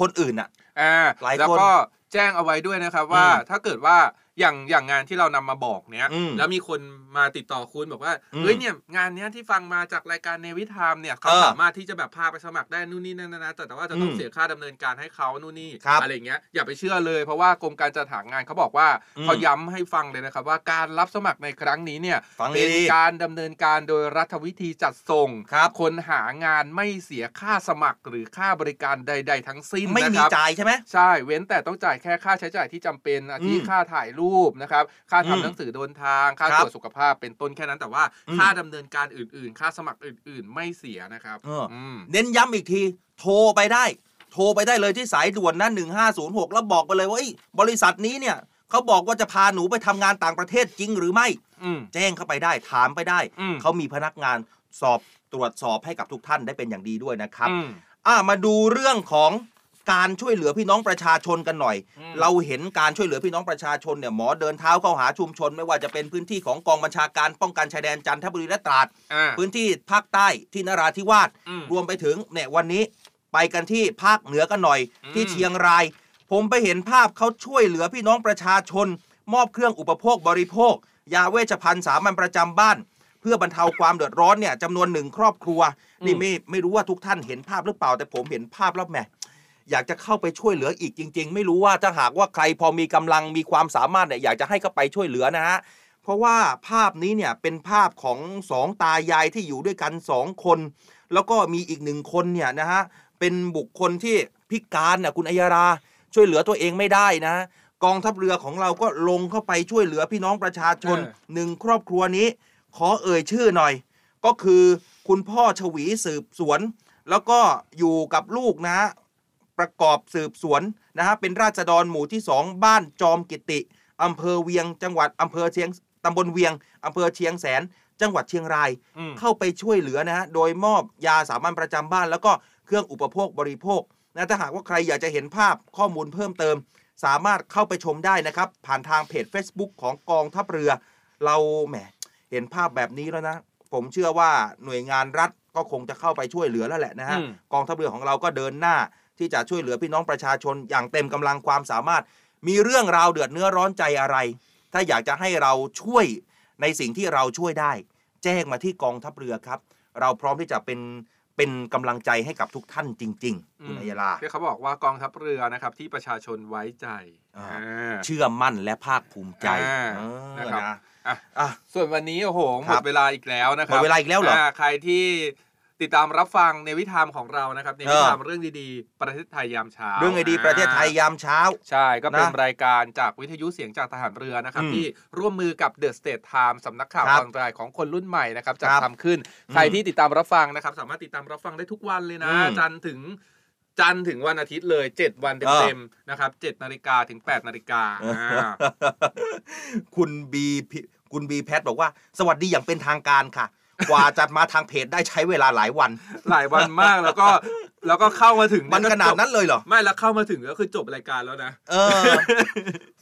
คนอื่นน่ะอ่าหลายคนแล้วก็แจ้งเอาไว้ด้วยนะครับว่าอืมถ้าเกิดว่า อย่างอย่างงานที่เรานำมาบอกเนี้ยอืมแล้วมีคนมาติดต่อคุณบอกว่าอืมเฮ้ยเนี่ยงานเนี้ยที่ฟังมาจากรายการเนวิทามเนี่ยเขาเออสามารถที่จะแบบพาไปสมัครได้นู่นนี่นั่นนะแต่แต่ว่าจะต้องอืมเสียค่าดำเนินการให้เขานู่นนี่ครับอะไรเงี้ยอย่าไปเชื่อเลยเพราะว่ากรมการจัดหางานเขาบอกว่าอืมเขาย้ำให้ฟังเลยนะครับว่าการรับสมัครในครั้งนี้เนี่ยฟังเป็นดีการดำเนินการโดยรัฐวิธีจัดส่งครับคนหางานไม่เสียค่าสมัครหรือค่าบริการใด ๆ ทั้งสิ้นไม่นะมีครับจ่ายใช่ไหมใช่เว้นแต่ต้องจ่ายแค่ค่าใช้จ่ายที่จำเป็นอาทิอืมค่าถ่ายรูปนะครับ ค่าอืมทำหนังสือเดินทาง ค่าครับตรวจสุขภาพเป็นต้นแค่นั้นแต่ว่าอืมค่าดำเนินการอื่น ๆ ค่าสมัครอื่น ๆ ไม่เสียนะครับเอออืมเน้นย้ำอีกทีโทรไปได้ โทรไปได้เลยที่สายด่วนนะ1506 แล้วบอกไปเลยว่าเอ้ยบริษัทนี้เนี่ยเขาบอกว่าจะพาหนูไปทำงานต่างประเทศจริงหรือไม่อืมแจ้งเข้าไปได้ถามไปได้อืมเขามีพนักงานสอบตรวจสอบให้กับทุกท่านได้เป็นอย่างดีด้วยนะครับอืมอ่ามาดูเรื่องของ การช่วยเหลือพี่น้องประชาชนกันหน่อยอืมเราเห็นการช่วยเหลือพี่น้องประชาชนเนี่ยหมอเดินเท้าเข้าหาชุมชน ไม่ว่าจะเป็นพื้นที่ของกองบัญชาการป้องกันชายแดนจันทบุรีและตราดอ่าพื้นที่ภาคใต้ที่นราธิวาสอืมรวมไปถึงเนี่ยวันนี้ไปกันที่ภาคเหนือกันหน่อยอืมที่เชียงราย ผมไปเห็นภาพเขาช่วยเหลือพี่น้องประชาชน มอบเครื่องอุปโภคบริโภค ยาเวชภัณฑ์สามัญประจำบ้าน เพื่อบรรเทาความเดือดร้อนเนี่ยจำนวนหนึ่งครอบครัว นี่ไม่ไม่รู้ว่าทุกท่านเห็นภาพหรือเปล่า แต่ผมเห็นภาพแล้วแหม อยากจะเข้าไปช่วยเหลืออีกจริง ๆ ไม่รู้ว่าถ้าหากว่าใครพอมีกำลังมีความสามารถเนี่ยอยากจะให้เข้าไปช่วยเหลือนะฮะเพราะว่าภาพนี้เนี่ยเป็นภาพของสองตายายที่อยู่ด้วยกันสองคน แล้วก็มีอีกหนึ่งคนเนี่ยนะฮะเป็นบุคคลที่พิการน่ะคุณอัยรา ช่วยเหลือตัวเองไม่ได้นะ กองทัพเรือของเราก็ลงเข้าไปช่วยเหลือพี่น้องประชาชนเออหนึ่งครอบครัวนี้ ขอเอ่ยชื่อหน่อย ก็คือคุณพ่อชวีสืบสวน แล้วก็อยู่กับลูกนะฮะ ประกอบสืบสวนนะฮะเป็นราษฎรหมู่ที่สองบ้านจอมกิติอำเภอเวียงจังหวัดอำเภอเชียงตำบลเวียงอำเภอเชียงแสน จังหวัดเชียงรายอืมเข้าไปช่วยเหลือนะฮะโดยมอบยาสามัญประจำบ้าน แล้วก็เครื่องอุปโภคบริโภคนะถ้าหากว่าใครอยากจะเห็นภาพข้อมูลเพิ่มเติม สามารถเข้าไปชมได้นะครับ ผ่านทางเพจ Facebook ของกองทัพเรือ เราแหมเห็นภาพแบบนี้แล้วนะ ผมเชื่อว่าหน่วยงานรัฐก็คงจะเข้าไปช่วยเหลือแล้วแหละนะฮะอืมกองทัพเรือของเราก็เดินหน้า ที่จะช่วยเหลือพี่น้องประชาชนอย่างเต็มกำลังความสามารถ มีเรื่องราวเดือดเนื้อร้อนใจอะไร ถ้าอยากจะให้เราช่วยในสิ่งที่เราช่วยได้ แจ้งมาที่กองทัพเรือครับ เราพร้อมที่จะเป็นเป็นกำลังใจให้กับทุกท่านจริงๆคุณอัยยาลาที่เขาบอกว่ากองทัพเรือนะครับที่ประชาชนไว้ใจอ่าอ่าเชื่อมั่นและภาคภูมิใจอ่าเออนะครับนะอะอะส่วนวันนี้โอ้โหหคมรัดบเวลาอีกแล้วนะครัหมดเวลาอีกแล้วเหรอใครที่ ติดตามรับฟังในวิธามของเรานะครับในวิธามเรื่องดีๆ ประเทศไทยยามเช้า เรื่องไอดีประเทศไทยยามเช้า ใช่ก็เป็นนะรายการจากวิทยุเสียงจากทหารเรือนะครับอืมที่ร่วมมือกับ The State Time สำนักข่าวครับออนไลน์ของคนรุ่นใหม่นะครับจัดครับทำขึ้นอืมใครที่ติดตามรับฟังนะครับ สามารถติดตามรับฟังได้ทุกวันเลยนะอืมจันทร์ถึงจันทร์ถึงวันอาทิตย์เลย 7 วันเออเต็มๆนะครับ7นาฬิกาถึง8นาฬิกาอ่าคุณบีพิคุณบีแพทบอกว่า สวัสดีอย่างเป็นทางการค่ะ กว่าจะมาทางเพจได้ใช้เวลาหลายวัน หลายวันมากแล้วก็แล้วก็เข้ามาถึงมันขนาดนั้นเลยเหรอ ไม่แล้วเข้ามาถึงก็คือจบรายการแล้วนะเออ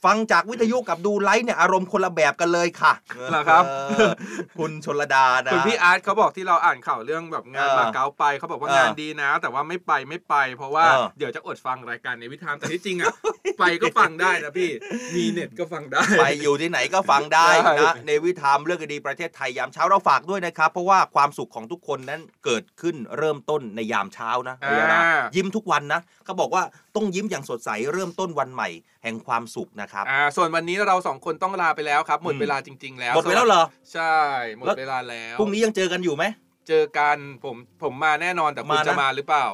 ฟังจากวิทยุกับดูไลฟ์เนี่ยอารมณ์คนละแบบกันเลยค่ะเหรอครับเออคุณชนระดานะคุณพี่อาร์ตเขาบอกที่เราอ่านข่าวเรื่องแบบงานเออมาเก๊าไปเขาบอกว่าเอองานดีนะ แต่ว่าไม่ไปไม่ไป เพราะว่าเออเดี๋ยวจะอดฟังรายการในวิธามแต่ที่จริงอะไปก็ฟังได้นะพี่มีเน็ตก็ฟังได้ ไปอยู่ที่ไหนก็ฟังได้ใช่นะในวิธามเรื่องดีๆประเทศไทยยามเช้าเราฝากด้วยนะครับ เพราะว่าความสุขของทุกคนนั้นเกิดขึ้นเริ่มต้นในยามเช้านะอ่าเวลายิ้มทุกวันนะเขาบอกว่าต้องยิ้มอย่างสดใสเริ่มต้นวันใหม่ แห่งความสุขนะครับอ่าส่วนวันนี้เราสองคนต้องลาไปแล้วครับ หมดอืมเวลาจริง ๆ แล้วหมดไปแล้วเหรอใช่หมดเวลาแล้วพรุ่งนี้ยังเจอกันอยู่ไหมเจอกันผมผมมาแน่นอนแต่คุณมานะจะมาหรือเปล่า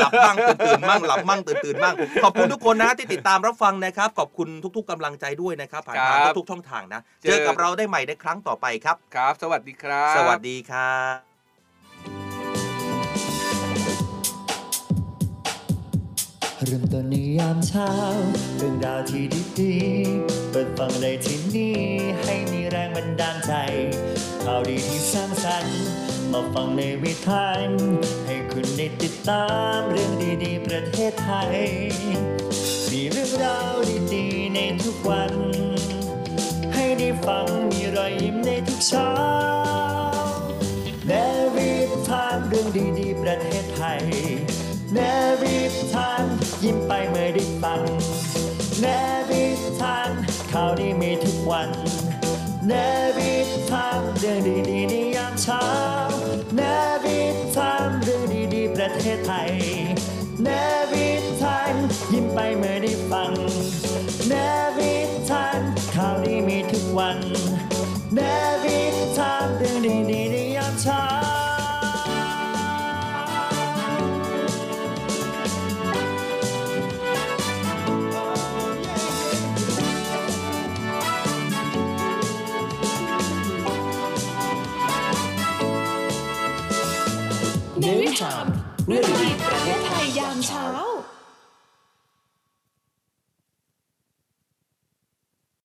หลับบ้างตื่นตื่นบ้างหลับบ้างตื่นตื่นบ้างขอบคุณทุกคนนะที่ติดตามรับฟังนะครับ ขอบคุณทุก ๆกำลังใจด้วยนะครับผ่านทางครับทุกๆช่องทางนะเจอเจอกับเราได้ใหม่ในครั้งต่อไปครับครับ สวัสดีครับ สวัสดีครับ เริ่มต้นในยามเช้า เรื่องราวที่ดีๆ เปิดฟังเลยที่นี่ ให้มีแรงบันดาลใจ ข่าวดีที่สร้างสรรค์ มาฟังในวิถีให้คุณได้ติดตามเรื่องดีๆ ประเทศไทย มีเรื่องราวดีๆ ในทุกวัน ให้ได้ฟังมีรอยยิ้มในทุกเช้าแนวิทานเรื่องดีๆ ประเทศไทยแนวิทาน ยิ้มไปเมื่อได้ฟังแนวิทานข่าวดีมีทุกวันแนวิทานเรื่องดีๆในยามเช้าแนวิทานเรื่องดีๆประเทศไทยแนวิทานยิ้มไปเมื่อได้ฟังแนวิทานข่าวดีมีทุกวันแนวิทานเรื่องดีๆในยามเช้า เน